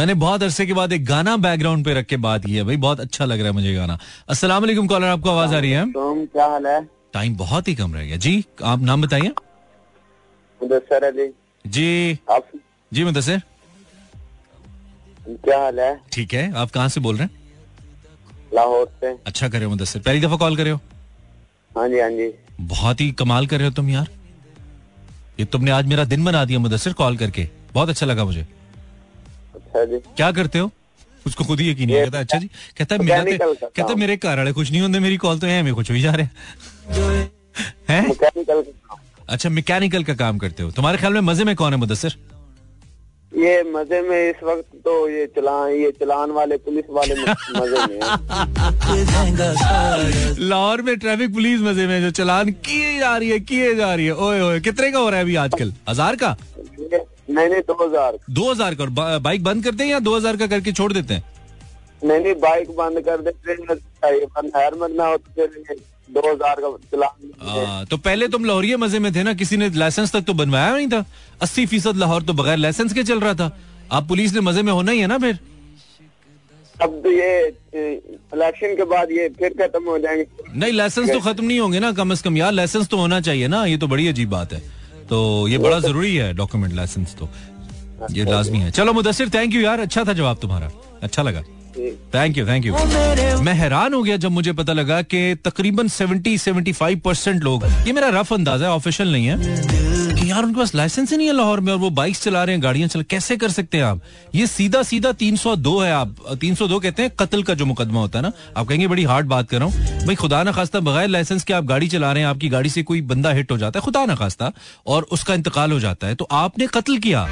मैंने बहुत अरसे के बाद एक गाना बैकग्राउंड पे रख के बात की है भाई बहुत अच्छा लग रहा है मुझे गाना। अस्सलाम वालेकुम कॉलर आपको आवाज़ आ रही है? क्या हाल है? टाइम बहुत ही कम रह गया। जी आप नाम बताइए। मुदसर अली। जी। आप? जी मुदसर क्या हाल है? ठीक है आप कहाँ से बोल रहे हैं? लाहौर से। अच्छा करे हो मुदसर पहली दफ़ा कॉल करे हो? हाँ जी हाँ जी। बहुत ही कमाल कर रहे हो तुम यार। ये तुमने आज मेरा दिन बना दिया मुदसर कॉल करके। बहुत अच्छा लगा मुझे। अच्छा जी। क्या करते हो? उसको खुद ही यकीन नहीं कहता अच्छा जी। कहता है मेरा तो- कहता मेरे घर वाले कुछ नहीं होते मेरी कॉल तो है मैं कुछ भी जा रहे हैं। अच्छा मैकेनिकल का काम करते हो। तुम्हारे ख्याल में मज़े में कौन है मुदसर ये मज़े में इस वक्त तो ये चलान ये चलान वाले पुलिस वाले मज़े में लाहौर में ट्रैफ़िक पुलिस मज़े में जो चलान किए जा रही है किए जा रही है। ओए ओए कितने का हो रहा है अभी आजकल? हज़ार का? नहीं नहीं दो हज़ार। दो हज़ार का और बाइक बंद करते हैं या दो हज़ार का करके छोड़ देते हैं? नहीं नहीं बाइक बंद कर देते हेलमेट ना हो तो दो हज़ार का चलान तो पहले तुम लाहौरिये मज़े में थे ना किसी ने लाइसेंस तक तो बनवाया नहीं था? अस्सी फ़ीसद लाहौर तो बगैर लाइसेंस के चल रहा था। आप पुलिस ने मज़े में होना ही है ना फिर? अब तो ये इलेक्शन के बाद ये फिर खत्म हो जाएँगे। नहीं लाइसेंस तो खत्म नहीं होंगे ना कम से कम यार लाइसेंस तो होना चाहिए ना ये तो बड़ी अजीब बात है। तो ये बड़ा ज़रूरी है डॉक्यूमेंट लाइसेंस तो। ये लाजमी है। चलो मुदसर थैंक यू यार। अच्छा था जवाब तुम्हारा। अच्छा लगा। थैंक यू थैंक यू मैं हैरान हो गया जब मुझे पता लगा कि तकरीबन 70 75 परसेंट लोग ये मेरा रफ अंदाज है ऑफिशियल नहीं है। यार, उनके पास लाइसेंस ही नहीं है लाहौर में और वो बाइक चला रहे हैं, गाड़ियाँ चला, कैसे कर सकते हैं आप? ये सीधा सीधा 302 है आप 302 कहते हैं कत्ल का जो मुकदमा होता है ना। आप कहेंगे, बड़ी हार्ड बात कर रहा हूँ। भाई, खुदा ना खास्ता, बगैर लाइसेंस के आप गाड़ी चला रहे हैं, आपकी गाड़ी से कोई बंदा हिट हो जाता है, खुदा ना खास्ता, और उसका इंतकाल हो जाता है। तो आपने कत्ल किया।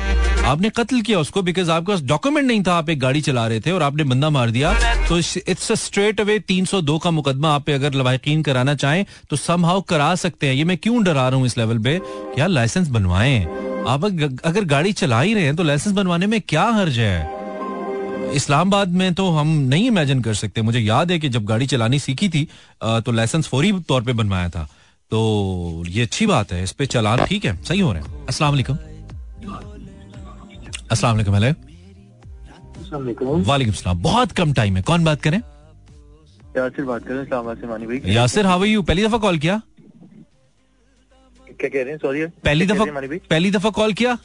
आपने कत्ल किया उसको बिकॉज़ आपके पास डॉक्यूमेंट नहीं था, आप एक गाड़ी चला रहे थे और आपने बंदा मार दिया। तो इट्स स्ट्रेट अवे 302 का मुकदमा आप पे अगर लवाकिन कराना चाहें तो समहाउ करा सकते हैं। ये मैं क्यों डरा रहा हूँ इस लेवल पे? क्या लाइसेंस बनवाएँ? आप अगर गाड़ी चला ही रहे हैं तो लाइसेंस बनवाने में क्या हर्ज है? इस्लामाबाद में तो हम नहीं इमेजिन कर सकते। मुझे याद है कि जब गाड़ी चलानी सीखी थी तो लाइसेंस फौरी तौर पे बनवाया था। तो ये अच्छी बात है, इस पे चलान ठीक है, सही हो रहे हैं। वालेकुम। अस्सलाम वालेकुम वालेकुम सलाम बहुत कम टाइम है. कौन बात करें? यासिर बात कर रहे हैं. यासिर हाउ यू पहली दफ़ा कॉल किया? क्या कह रहे हैं? सॉरी पहली दफ़ा पहली दफ़ा कॉल किया?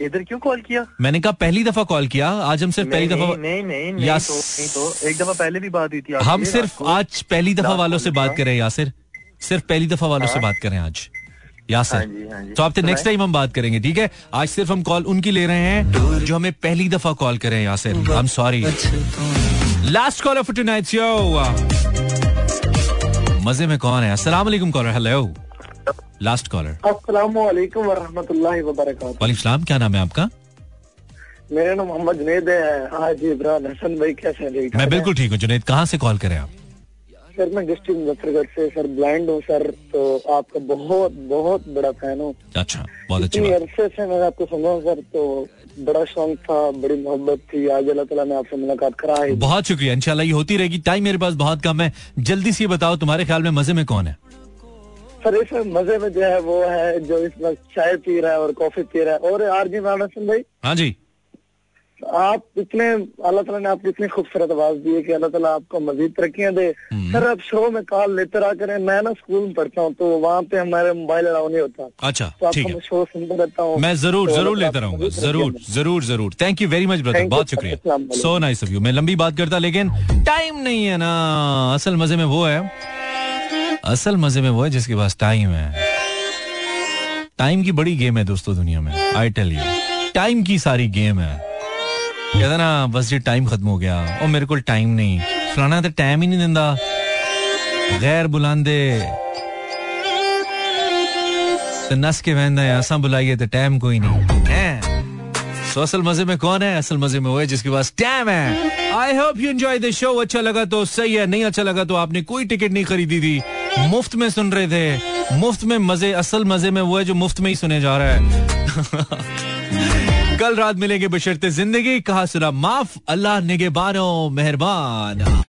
इधर क्यों कॉल किया? मैंने कहा पहली दफ़ा कॉल किया. आज हम सिर्फ़ पहली दफ़ा नहीं नहीं नहीं, तो, नहीं तो एक दफ़ा पहले भी बात हुई थी। हम सिर्फ़ आज पहली दफ़ा वालों से बात कर यासिर। सिर्फ़ पहली दफ़ा वालों से हाँ। बात कर आज। यासिर। हाँ हाँ तो आपसे नेक्स्ट टाइम हम बात करेंगे ठीक है? आज सिर्फ़ हम कॉल उनकी ले रहे हैं जो हमें पहली दफ़ा कॉल करें Yasir. I am sorry last call of tonight show मज़े में कौन है? अस्सलाम वालेकुम कॉलर हेलो लास्ट कॉलर अस्सलाम वालेकुम क्या नाम है आपका? मेरा नाम मोहम्मद जुनेद है। हाँ जी इब्राहिम हसन भाई कैसे हैं? मैं बिल्कुल ठीक हूँ। जुनेद कहाँ से कॉल करें आप? सर मैं डिस्ट्रिक्ट मुजफ्फरगढ़ से सर ब्लाइंड हूँ सर तो आपका बहुत बहुत बड़ा फ़ैन हूँ। अच्छा बहुत अच्छी बात। अरसे से मैं आपको सुना हूँ सर तो बड़ा शौक था बड़ी मोहब्बत थी। आज अल्लाह तला ने आपसे मुलाकात कराई। बहुत शुक्रिया इंशाल्लाह ये होती रहेगी। टाइम मेरे पास बहुत कम है। जल्दी से बताओ तुम्हारे ख्याल में मज़े में कौन है? सर इस मज़े में जो है वो है जो इस वक्त चाय पी रहा है और कॉफ़ी पी रहा है। और आरजी जी भाई। हाँ जी। आप इतने अल्लाह ताला ने आपको इतनी खूबसूरत आवाज़ दी है कि अल्लाह ताला आपको मजीद तरक्कियाँ दे। हम्म। सर आप शो में कॉल लेते रहा करें। मैं ना स्कूल में पढ़ता हूँ तो वहाँ पे हमारे मोबाइल अलाउ नहीं होता। अच्छा तो आपका मैं शो सुनता रहता हूँ। मैं ज़रूर तो ज़रूर लेता रहूँगा। ज़रूर ज़रूर ज़रूर। Thank you very much brother बहुत शुक्रिया। सो नाइस ऑफ़ यू मैं लंबी बात करता लेकिन टाइम नहीं है ना। असल मज़े में वो है। असल मज़े में वो है जिसके पास टाइम है। टाइम की बड़ी गेम है दोस्तों दुनिया में आई टेल यू टाइम की सारी गेम है। कहता ना, बस ये टाइम खत्म हो गया। और मेरे को टाइम नहीं। फलाना तो टाइम ही नहीं दिंदा। गैर बुलांदे। तो नस के बहन है, असा बुलाइए तो टाइम कोई नहीं। है? सो असल मज़े में कौन है? असल मज़े में वो है जिसके पास टाइम है। I hope you enjoy the show अच्छा लगा तो सही है, नहीं अच्छा लगा तो आपने कोई टिकट नहीं खरीदी थी। मुफ़्त में सुन रहे थे। मुफ़्त में मज़े, असल मज़े में वो है जो मुफ़्त में ही सुने जा रहा है। कल रात मिलेंगे बशरते ज़िंदगी। कहा सुना माफ़ अल्लाह निगेबानो मेहरबान।